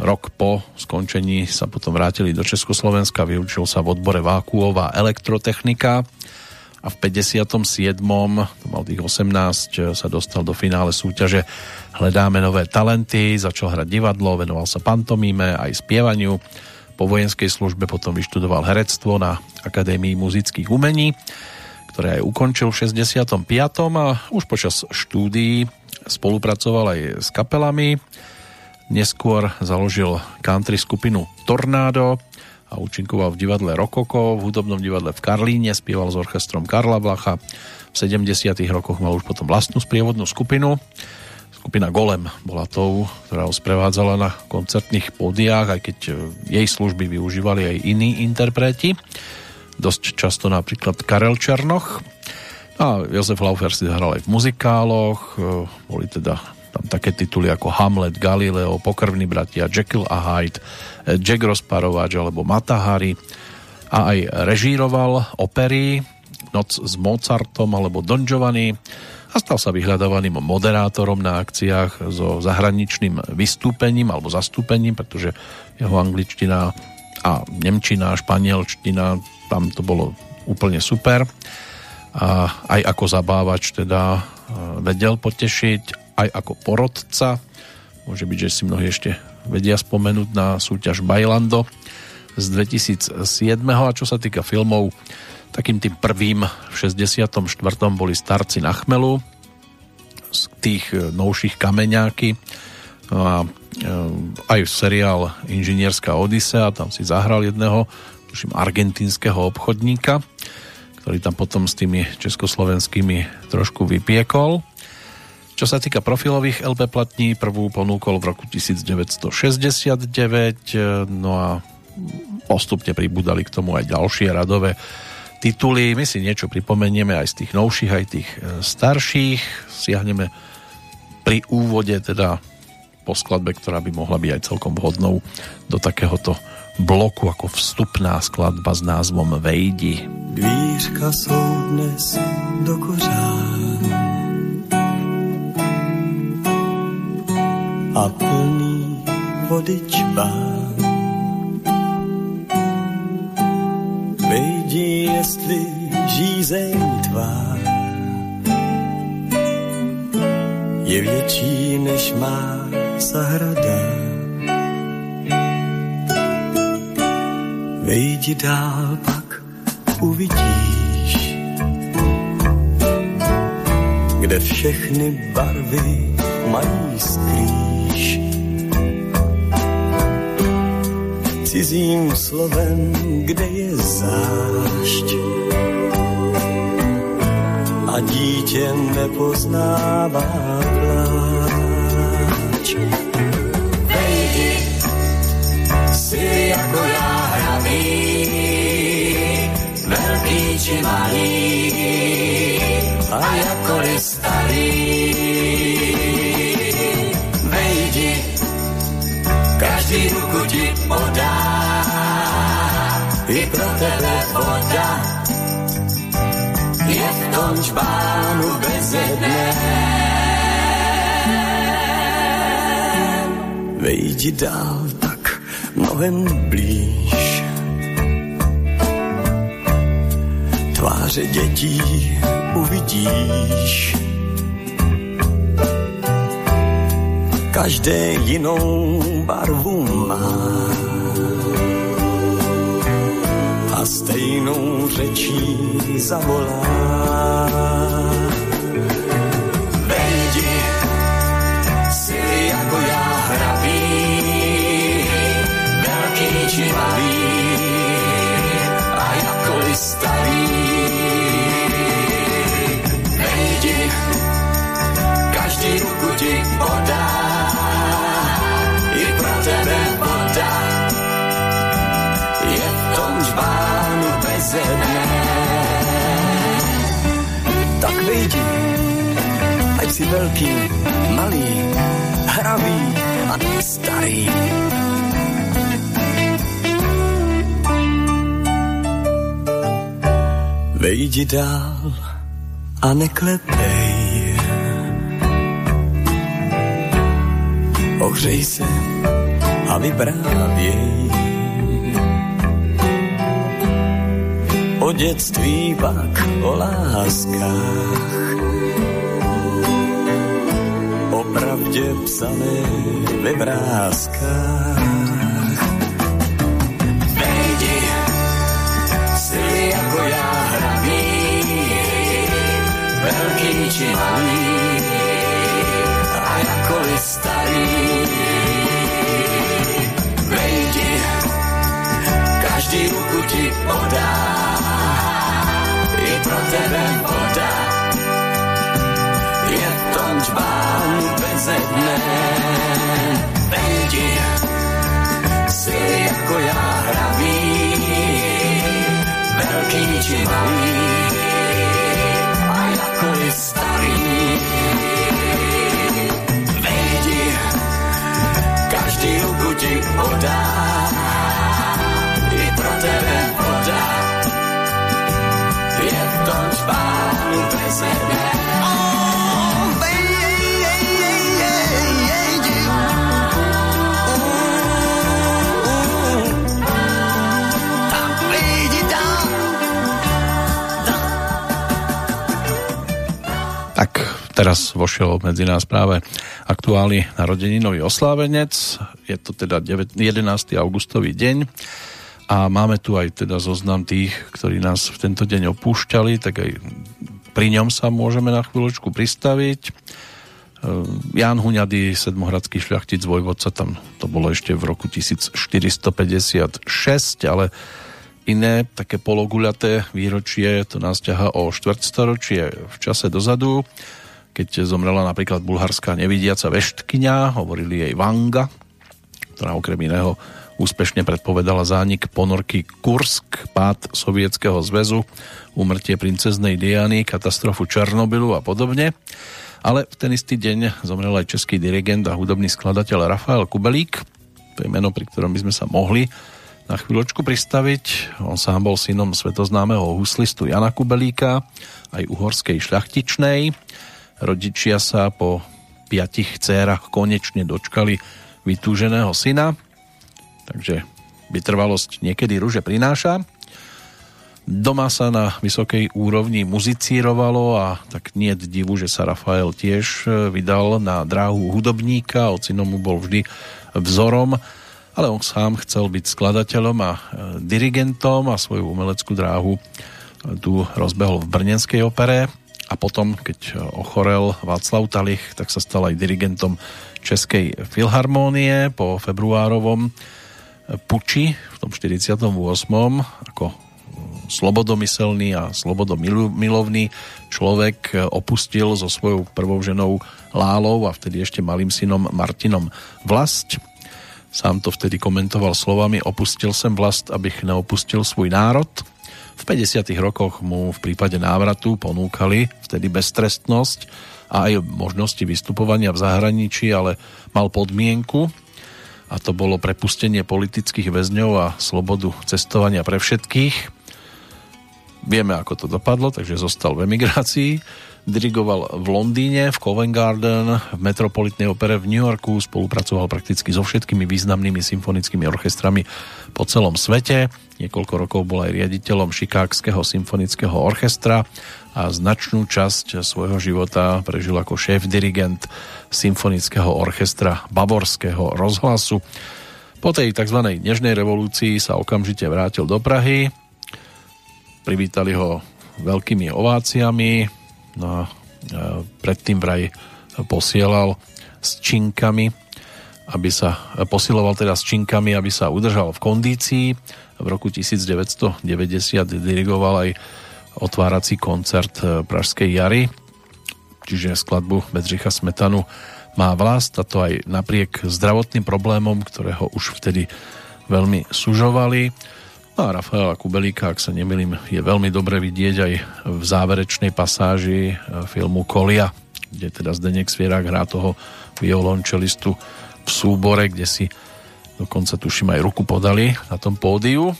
rok po skončení sa potom vrátili do Československa, vyučil sa v odbore vákuová elektrotechnika a v 57. to mal tých 18, sa dostal do finále súťaže Hledáme nové talenty, začal hrať divadlo, venoval sa pantomíme aj spievaniu. Po vojenskej službe potom vyštudoval herectvo na Akadémii muzických umení, ktoré aj ukončil v 65. a už počas štúdií spolupracoval aj s kapelami. Neskôr založil country skupinu Tornado a účinkoval v divadle Rokoko, v hudobnom divadle v Karlíne, spieval s orchestrom Karla Blacha. V 70. rokoch mal už potom vlastnú sprievodnú skupinu. Skupina Golem bola tou, ktorá ho sprevádzala na koncertných pódiách, aj keď jej služby využívali aj iní interpreti. Dosť často napríklad Karel Černoch. A Jozef Laufer si hral aj v muzikáloch, boli teda tam také tituly ako Hamlet, Galileo, Pokrvní bratia, Jekyll a Hyde, Jack Rozparovač alebo Matahari a aj režíroval opery Noc s Mozartom alebo Don Giovanni a stal sa vyhľadávaným moderátorom na akciách so zahraničným vystúpením alebo zastúpením, pretože jeho angličtina a nemčina, španielčtina, tam to bolo úplne super. A aj ako zabávač teda vedel potešiť aj ako porodca. Môže byť, že si mnohí ešte vedia spomenúť na súťaž Bailando z 2007. A čo sa týka filmov, takým tým prvým v 64. boli Starci na chmelu z tých e, novších kameňáky a e, aj seriál Inžinierská Odisea, tam si zahral jedného, tuším, argentínskeho obchodníka, ktorý tam potom s tými československými trošku vypiekol. Čo sa týka profilových LP platní, prvú ponúkol v roku 1969, no a postupne pribudali k tomu aj ďalšie radové tituly. My si niečo pripomenieme aj z tých novších, aj tých e, starších. Siahneme pri úvode teda po skladbe, ktorá by mohla byť aj celkom vhodnou do takéhoto bloku ako vstupná skladba s názvom Vejdi. Dvířka sú dnes do kořán a plný vody čbán. Vejdi, jestli žízeň tvá je větší než má zahrada. Vejdi dál, pak uvidíš, kde všechny barvy mají skrýt cizím slovem, kde je zášť. A dítě nepoznává či malý, a jakkoliv starý. Vejdi, každý ruku ti podá, i pro tebe voda je v tom čbánu bez jedné. Vejdi dál tak mnohem blíž. Tváře dětí uvidíš. Každé jinou barvu má stejnou řečí zavolá. Vejdi, si jako já hravý, velký či a jakkoliv starý. Si veľký, malý, hravý a starý. Vejdi dál a neklepej. Ohřej se a vyprávěj o dětství, pak o láskách. bude psané ve vrázkách. Nejdi, si ako ja hraný, veľký či malý, a jakoli starý. Nejdi, každý ruku ti podá, i pro tebe podá. Je to džbá beze dne. Vejdi, si jako já hravý, veľký či malý, a jako je starý. Vejdi, každý ruku ti podá, i pro tebe voda. Je to čbán beze teraz vošiel medzi nás práve aktuálny narodeninový oslávenec. Je to teda 11. augustový deň a máme tu aj teda zoznam tých, ktorí nás v tento deň opúšťali, tak aj pri ňom sa môžeme na chvíľočku pristaviť. Ehm, Ján Huňady, sedmohradský šľachtic vojvodca, tam to bolo ešte v roku 1456, ale iné také pologuľaté výročie, to nás ťaha o štvrtstoročie v čase dozadu, keď zomrela napríklad bulharská nevidiaca veštkyňa, hovorili jej Vanga, ktorá okrem iného úspešne predpovedala zánik ponorky Kursk, pád Sovietskeho zväzu, úmrtie princeznej Diany, katastrofu Černobylu a podobne. Ale v ten istý deň zomrel aj český dirigent a hudobný skladateľ Rafael Kubelík, to je meno, pri ktorom by sme sa mohli na chvíľočku pristaviť. On sám bol synom svetoznámeho huslistu Jana Kubelíka, aj uhorskej šľachtičnej. Rodičia sa po piatich dcérach konečne dočkali vytúženého syna, takže vytrvalosť niekedy ruže prináša. Doma sa na vysokej úrovni muzicírovalo a tak nie divu, že sa Rafael tiež vydal na dráhu hudobníka, ocinom mu bol vždy vzorom ale on sám chcel byť skladateľom a e, dirigentom a svoju umeleckú dráhu e, tu rozbehol v Brnenskej opere a potom, keď e, ochorel Václav Talich, tak sa stal aj dirigentom Českej filharmónie po februárovom puči v tom 48. ako slobodomyselný a slobodomilovný človek opustil so svojou prvou ženou Lálou a vtedy ešte malým synom Martinom vlast Sám to vtedy komentoval slovami opustil sem vlast, abych neopustil svůj národ. V 50. rokoch mu v prípade návratu ponúkali vtedy beztrestnosť a aj možnosti vystupovania v zahraničí, ale mal podmienku a to bolo prepustenie politických väzňov a slobodu cestovania pre všetkých. Vieme, ako to dopadlo, takže zostal v emigrácii Dirigoval v Londýne, v Covent Garden, v Metropolitnej opere v New Yorku, spolupracoval prakticky so všetkými významnými symfonickými orchestrami po celom svete. Niekoľko rokov bol aj riaditeľom Šikákského symfonického orchestra a značnú časť svojho života prežil ako šéf-dirigent symfonického orchestra Bavorského rozhlasu. Po tej tzv. nežnej revolúcii sa okamžite vrátil do Prahy. Privítali ho veľkými ováciami, No a predtým vraj posielal s činkami, aby sa posiloval teda s činkami, aby sa udržal v kondícii. V roku 1990 dirigoval aj otvárací koncert Pražskej jary, čiže skladbu Bedřicha Smetanu má vlast a to aj napriek zdravotným problémom, ktoré ho už vtedy veľmi sužovali. No a Rafaela Kubelíka, ak sa nemilím, je veľmi dobre vidieť aj v záverečnej pasáži e, filmu Kolia, kde teda Zdenek Svierak hrá toho violončelistu v súbore, kde si dokonca tuším aj ruku podali na tom pódiu.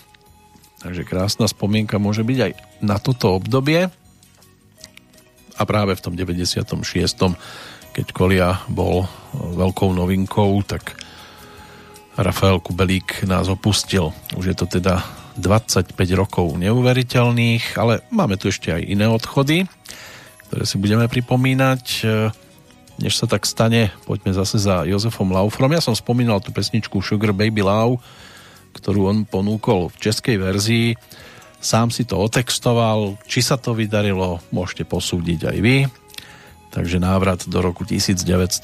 Takže krásna spomienka môže byť aj na toto obdobie. A práve v tom 96. keď Kolia bol e, veľkou novinkou, tak Rafael Kubelík nás opustil. Už je to teda 25 rokov neuveriteľných, ale máme tu ešte aj iné odchody, ktoré si budeme pripomínať. Než sa tak stane, poďme zase za Jozefom Laufrom. Ja som spomínal tú pesničku Sugar Baby Love, ktorú on ponúkol v českej verzii. Sám si to otextoval. Či sa to vydarilo, môžete posúdiť aj vy. Takže návrat do roku 1974.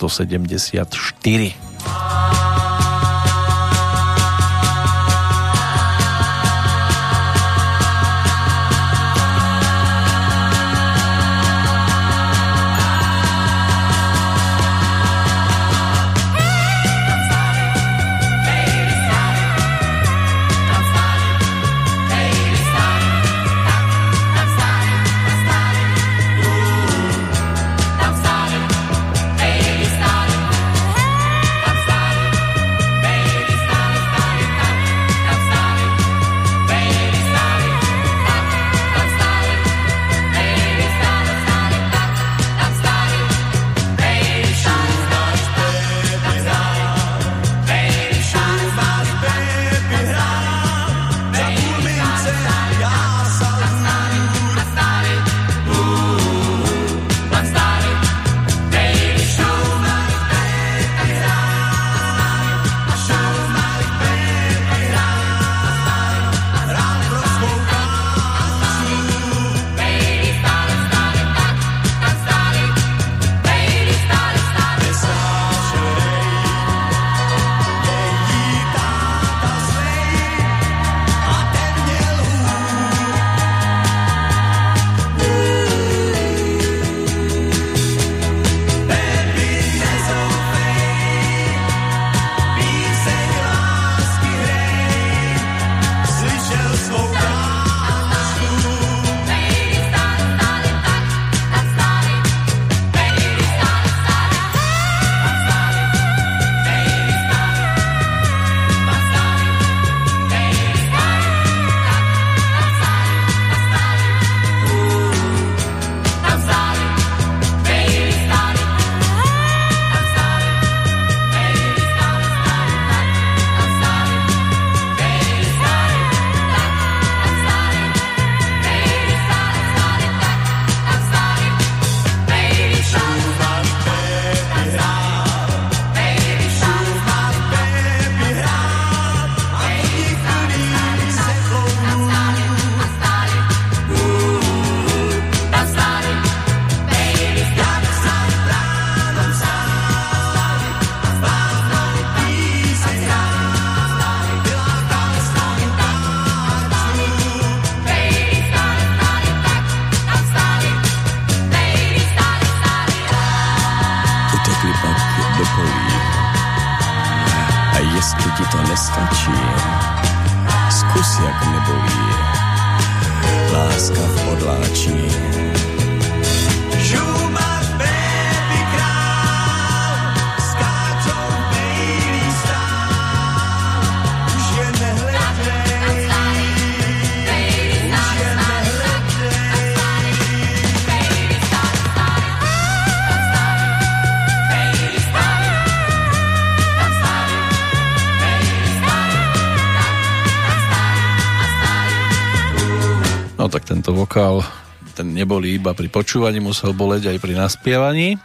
neboli iba pri počúvaní, musel boleť aj pri naspievaní.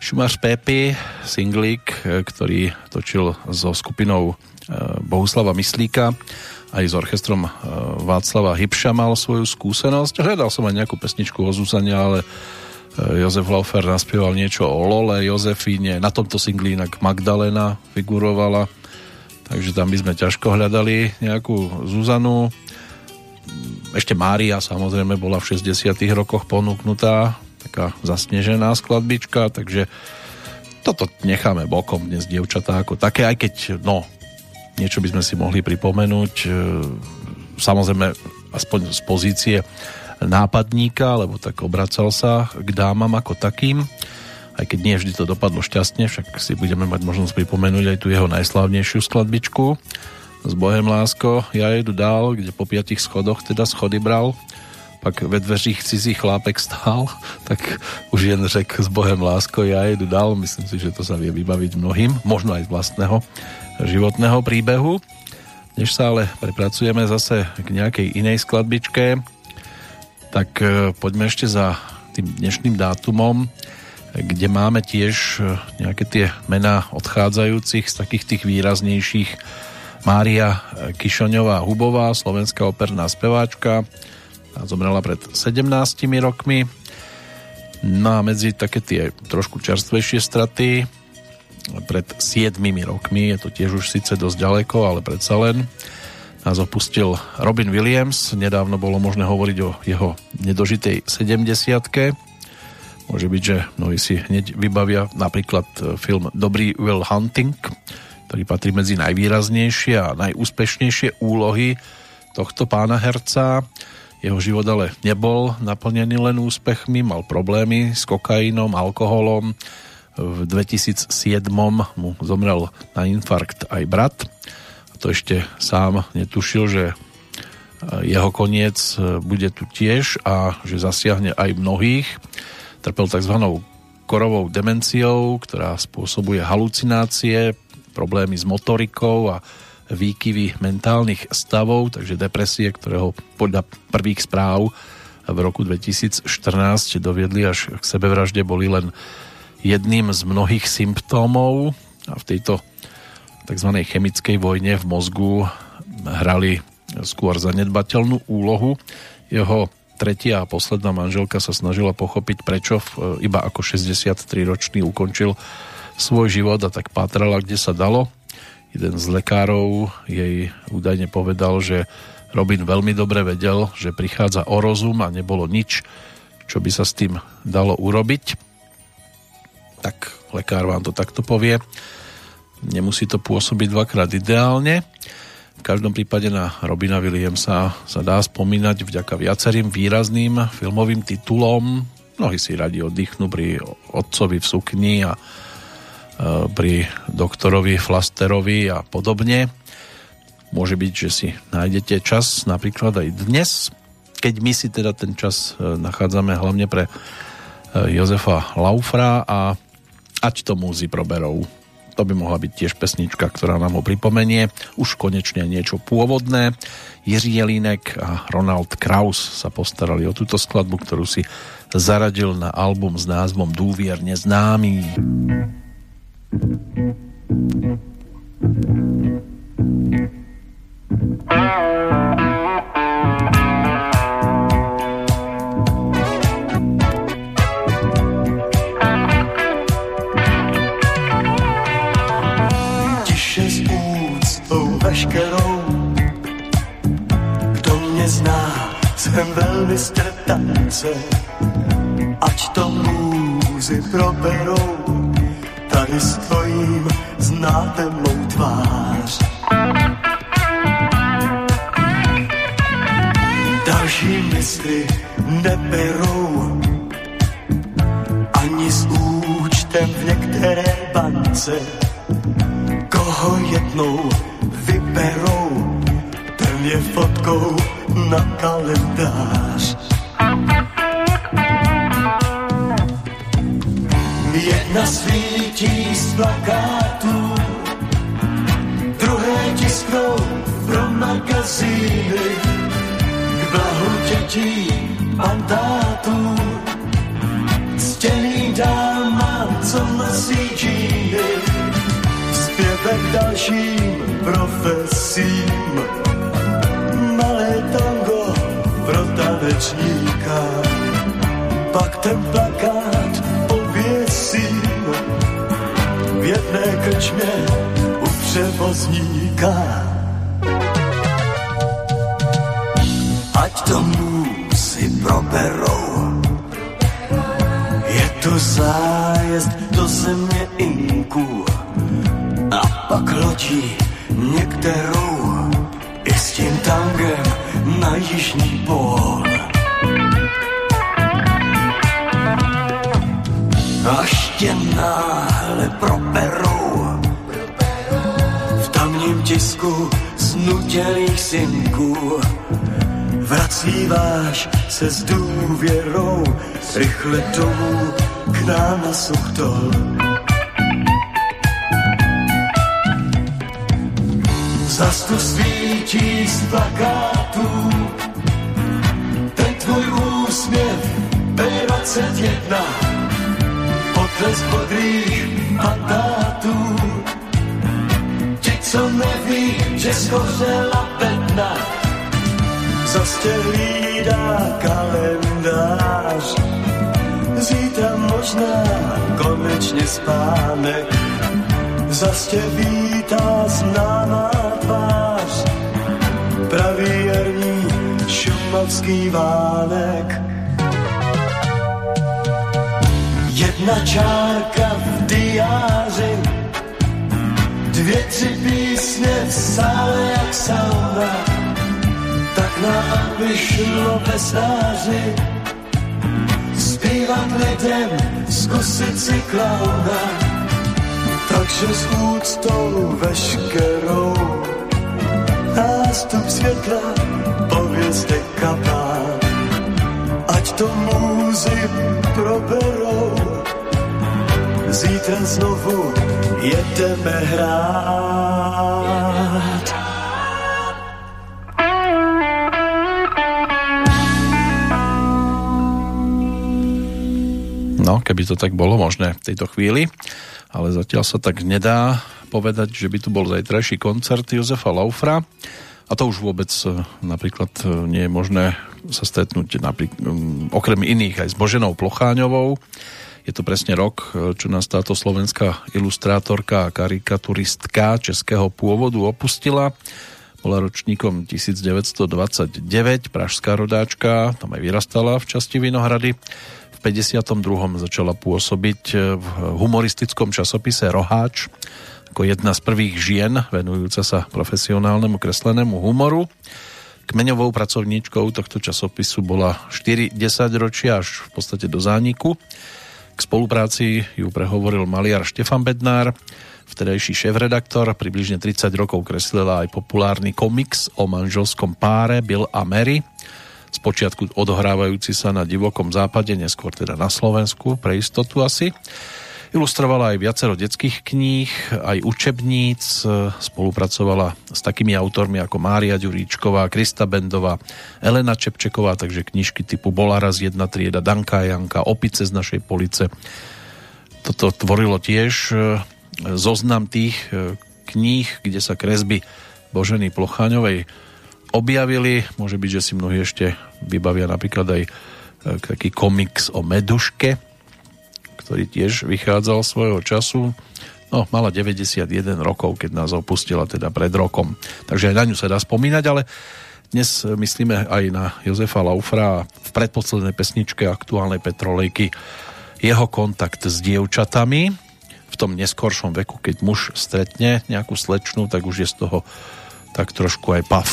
Šumáš Pepi, singlík, e, ktorý točil so skupinou e, Bohuslava Myslíka, aj s orchestrom e, Václava Hybša mal svoju skúsenosť. Hľadal som aj nejakú pesničku o Zuzane, ale Jozef Laufer naspieval niečo o Lole, Jozefíne, na tomto singli inak Magdalena figurovala, takže tam by sme ťažko hľadali nejakú Zuzanu ešte Mária samozrejme bola v 60 rokoch ponúknutá, taká zasnežená skladbička, takže toto necháme bokom dnes, dievčatá, ako také, aj keď, no, niečo by sme si mohli pripomenúť, e, samozrejme, aspoň z pozície nápadníka, lebo tak obracal sa k dámam ako takým, aj keď nie vždy to dopadlo šťastne, však si budeme mať možnosť pripomenúť aj tu jeho najslávnejšiu skladbičku, s Bohem lásko, ja jedu dál, kde po piatich schodoch teda schody bral, pak ve dveřích cizí chlápek stál, tak už jen řek s Bohem lásko, ja jedu dál, myslím si, že to sa vie vybaviť mnohým, možno aj z vlastného životného príbehu. Než sa ale prepracujeme zase k nejakej inej skladbičke, tak e, poďme ešte za tým dnešným dátumom, kde máme tiež e, nejaké tie mená odchádzajúcich z takých tých výraznejších Mária Kišoňová Hubová, slovenská operná speváčka, zomrela pred 17 rokmi. No a medzi také tie trošku čerstvejšie straty pred 7 rokmi, je to tiež už síce dosť ďaleko, ale predsa len nás opustil Robin Williams. Nedávno bolo možné hovoriť o jeho nedožitej 70 Môže byť, že mnohí si hneď vybavia napríklad film Dobrý Will Hunting, ktorý patrí medzi najvýraznejšie a najúspešnejšie úlohy tohto pána herca. Jeho život ale nebol naplnený len úspechmi, mal problémy s kokainom, alkoholom. V 2007 mu zomrel na infarkt aj brat. A to ešte sám netušil, že jeho koniec bude tu tiež a že zasiahne aj mnohých. Trpel tzv. korovou demenciou, ktorá spôsobuje halucinácie, problémy s motorikou a výkyvy mentálnych stavov, takže depresie, ktorého podľa prvých správ v roku 2014 doviedli až k sebevražde, boli len jedným z mnohých symptómov a v tejto tzv. chemickej vojne v mozgu hrali skôr zanedbateľnú úlohu. Jeho tretia a posledná manželka sa snažila pochopiť, prečo iba ako 63-ročný ukončil svoj život a tak pátrala, kde sa dalo. Jeden z lekárov jej údajne povedal, že Robin veľmi dobre vedel, že prichádza o rozum a nebolo nič, čo by sa s tým dalo urobiť. Tak lekár vám to takto povie. Nemusí to pôsobiť dvakrát ideálne. V každom prípade na Robina Williamsa sa dá spomínať vďaka viacerým výrazným filmovým titulom. Mnohí si radi oddychnú pri otcovi v sukni a pri doktorovi Flasterovi a podobne. Môže byť, že si nájdete čas napríklad aj dnes, keď my si teda ten čas eh, nachádzame hlavne pre eh, Jozefa Laufra a ať to múzy proberou. To by mohla byť tiež pesnička, ktorá nám ho pripomenie. Už konečne niečo pôvodné. Jiří Jelínek a Ronald Kraus sa postarali o túto skladbu, ktorú si zaradil na album s názvom Dúvierne známy. Tiše s úctou veškerou, s tvojím znáte mou tvář. Další mysli neberou ani s účtem v některé bance. Koho jednou vyberou, ten je fotkou na kalendář. Jedna svítí z plakátů, druhé tisknou pro magazíny k blahu dětí mandátů. Ctěný dáma, co nosí džíny, zpěvek dalším profesím. Malé tango pro tanečníka, pak ten plakát jedné krčmě u převozníka. Ať domů si proberou, je to zájezd do země Inků a pak lodí některou i s tím tangem na jižní pól. Až tě náhle properou v tamním tisku znutělých synků. Vracíváš se s důvěrou rychle domů k nám na Suchtol. Zas tu svítí z plakátů. Ten tvůj úsměv B21 potles bodrých mandátů ti, co neví, že schořela bedna zas tě hlídá kalendář. Zítra možná konečně spánek, zas tě vítá známá tvář. Pravý jarní šumavský vánek. Jedna čárka v diáři, dvě, tři písně v sále jak sauna. Tak nám vyšlo ve stáři. Zpívat lidem, zkusit si klauna. Takže s úctou veškerou. Nástup světla povězte kapán. Ať to můzy proberou, zítra znovu jedeme hrát. No, keby to tak bolo možné v tejto chvíli, ale zatiaľ sa tak nedá povedať, že by tu bol zajtrajší koncert Jozefa Laufra a to už vôbec e, napríklad e, nie je možné sa stretnúť napríklad, okrem iných aj s Boženou Plocháňovou. Je to presne rok, čo nás táto slovenská ilustrátorka a karikaturistka českého pôvodu opustila. Bola ročníkom 1929, pražská rodáčka, tam aj vyrastala v časti Vinohrady 52. začala pôsobiť v humoristickom časopise Roháč ako jedna z prvých žien venujúca sa profesionálnemu kreslenému humoru. Kmeňovou pracovníčkou tohto časopisu bola 4 10 ročia až v podstate do zániku. K spolupráci ju prehovoril maliar Štefan Bednár, vtedajší šéf-redaktor, približne 30 rokov kreslila aj populárny komiks o manželskom páre Bill a Mary, spočiatku odohrávajúci sa na divokom západe, neskôr teda na Slovensku, pre istotu asi. Ilustrovala aj viacero detských kníh, aj učebníc, spolupracovala s takými autormi ako Mária Ďuríčková, Krista Bendová, Elena Čepčeková, takže knižky typu Bola raz jedna trieda, Danka Janka, Opice z našej police. Toto tvorilo tiež e, zoznam tých e, kníh, kde sa kresby Boženy Plocháňovej objavili. Môže byť, že si mnohí ešte vybavia napríklad aj e, taký komiks o Meduške, ktorý tiež vychádzal svojho času. No, mala 91 rokov, keď nás opustila teda pred rokom. Takže aj na ňu sa dá spomínať, ale dnes myslíme aj na Jozefa Laufra v predposlednej pesničke aktuálnej Petrolejky jeho kontakt s dievčatami v tom neskoršom veku, keď muž stretne nejakú slečnu, tak už je z toho tak trošku aj pav.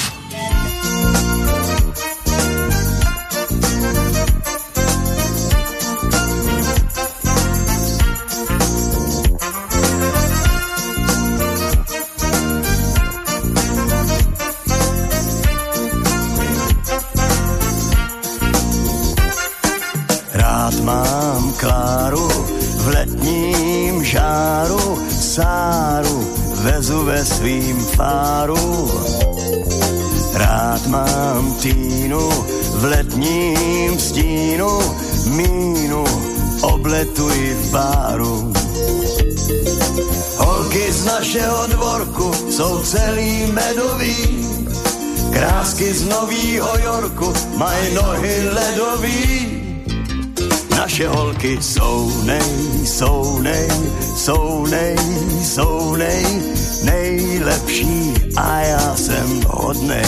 Sáru vezu ve svým fáru. Rád mám týnu v letním stínu, mínu obletuji v báru. Holky z našeho dvorku jsou celý medový, krásky z Novýho Yorku mají nohy ledový. Naše holky jsou nej, jsou nej, jsou nej, jsou nej, nejlepší a já jsem hodnej.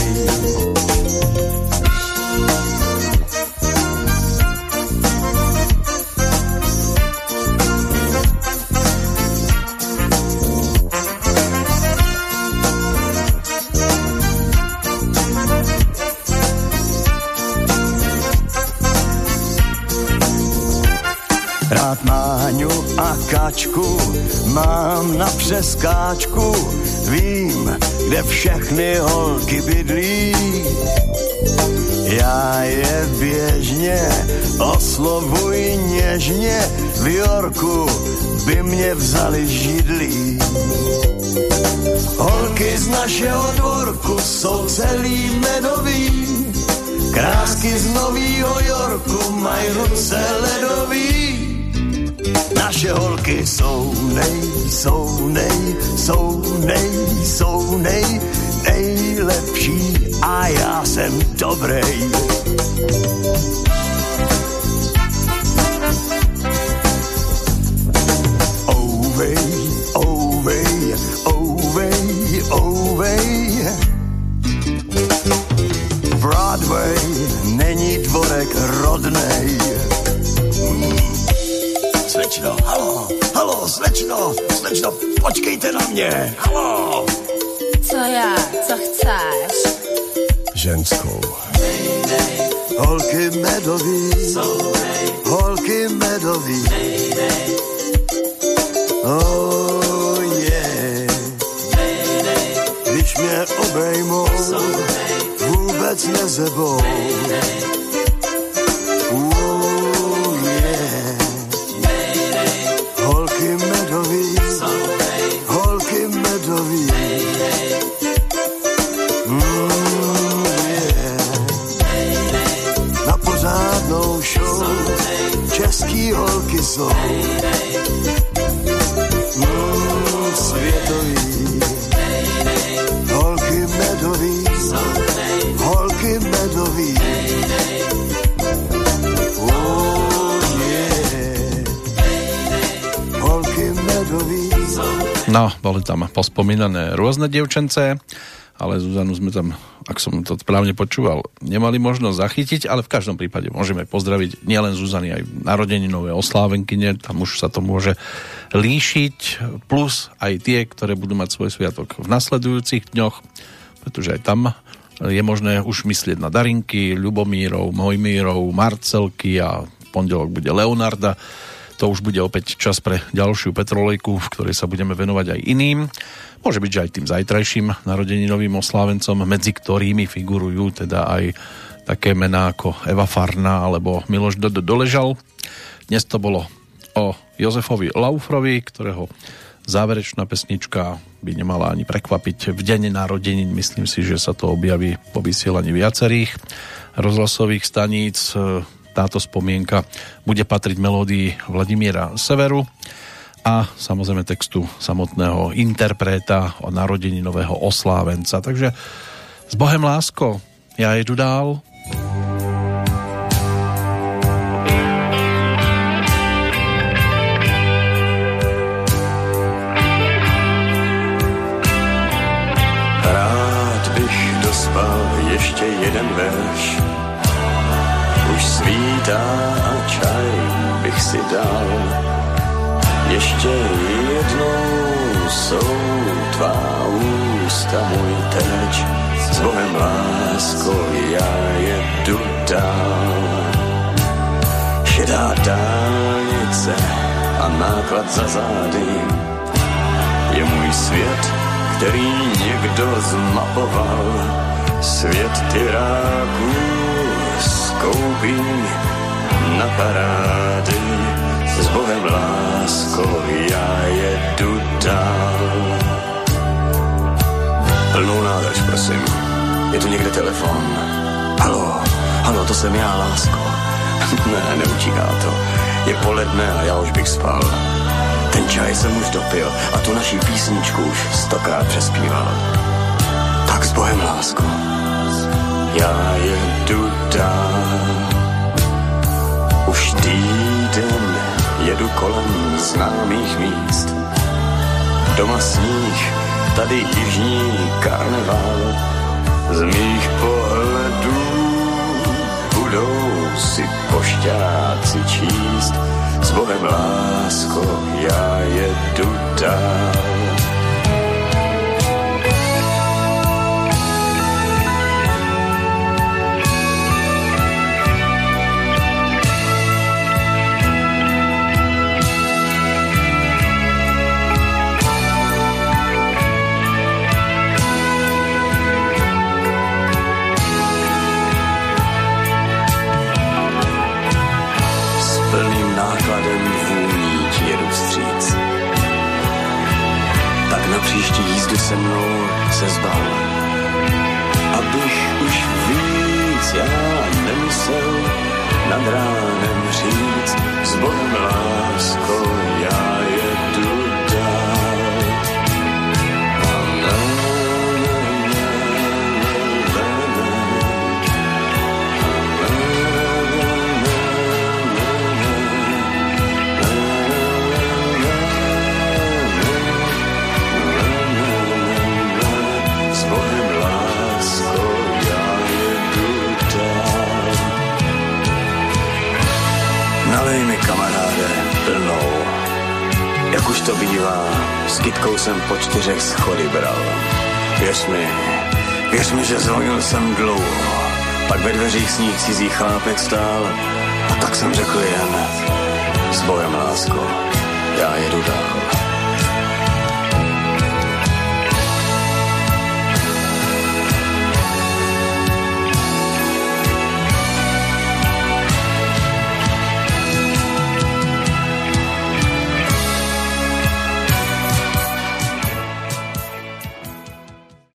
A Kačku mám na přeskáčku, vím, kde všechny holky bydlí. Já je běžně oslovuj něžně, v Yorku by mě vzali židlí. Holky z našeho dvorku jsou celý medový, krásky z Novýho Yorku mají ruce ledový. Naše holky jsou nej, jsou nej, jsou nej, jsou nej, nejlepší a já jsem dobrej. Ouvej, ouvej, ouvej. Broadway není dvorek rodnej. Slečno, halo, halo, slečno, slečno, počkejte na mě, halo. Co já, co chceš? Ženskou. Holky medový, holky medový. Oh yeah. Když mě obejmou, vůbec nezebou. Boli tam pospomínané rôzne dievčence, ale Zuzanu sme tam, ak som to správne počúval, nemali možnosť zachytiť, ale v každom prípade môžeme pozdraviť nielen Zuzany, aj narodeninové oslávenkyne, tam už sa to môže líšiť, plus aj tie, ktoré budú mať svoj sviatok v nasledujúcich dňoch, pretože aj tam je možné už myslieť na Darinky, Ľubomírov, Mojmírov, Marcelky a v pondelok bude Leonarda. To už bude opäť čas pre ďalšiu petrolejku, v ktorej sa budeme venovať aj iným. Môže byť, že aj tým zajtrajším narodeninovým oslávencom, medzi ktorými figurujú teda aj také mená ako Eva Farna alebo Miloš Dodo Doležal. Dnes to bolo o Jozefovi Laufrovi, ktorého záverečná pesnička by nemala ani prekvapiť v deň narodenín. Myslím si, že sa to objaví po vysielaní viacerých rozhlasových staníc. Táto spomienka bude patriť melódii Vladimíra Severu a samozrejme textu samotného interpreta o narodení nového oslávenca. Takže s Bohem lásko, ja jedu dál. lásko já jedu dál. Šedá dálnice a náklad za zády je můj svět, který někdo zmapoval. Svět tyráků skoupí na parády. S Bohem lásko já jedu dál. Plnou prosím. Je tu někde telefon. Halo, halo, to jsem já, lásko. ne, neutíká to. Je poledne a já už bych spal. Ten čaj jsem už dopil a tu naší písničku už stokrát přespíval. Tak s Bohem, lásko. Já jedu dál. Už týden jedu kolem známých míst. Doma sníh, tady jižní karneval. Z mých pohledů budou si pošťáci číst. S Bohem lásko, já jedu dál. Nákladem vůní ti jedu vstříc. Tak na příští jízdu se mnou se zbal. Abych už víc já nemusel nad ránem říct. S Bohem lásko já jedu už to bývá, s kytkou jsem po čtyřech schody bral. Věř mi, věř mi, že zvonil jsem dlouho, pak ve dveřích sníh cizí chlápek stál a tak jsem řekl jen, s Bohem lásko, já jedu dál.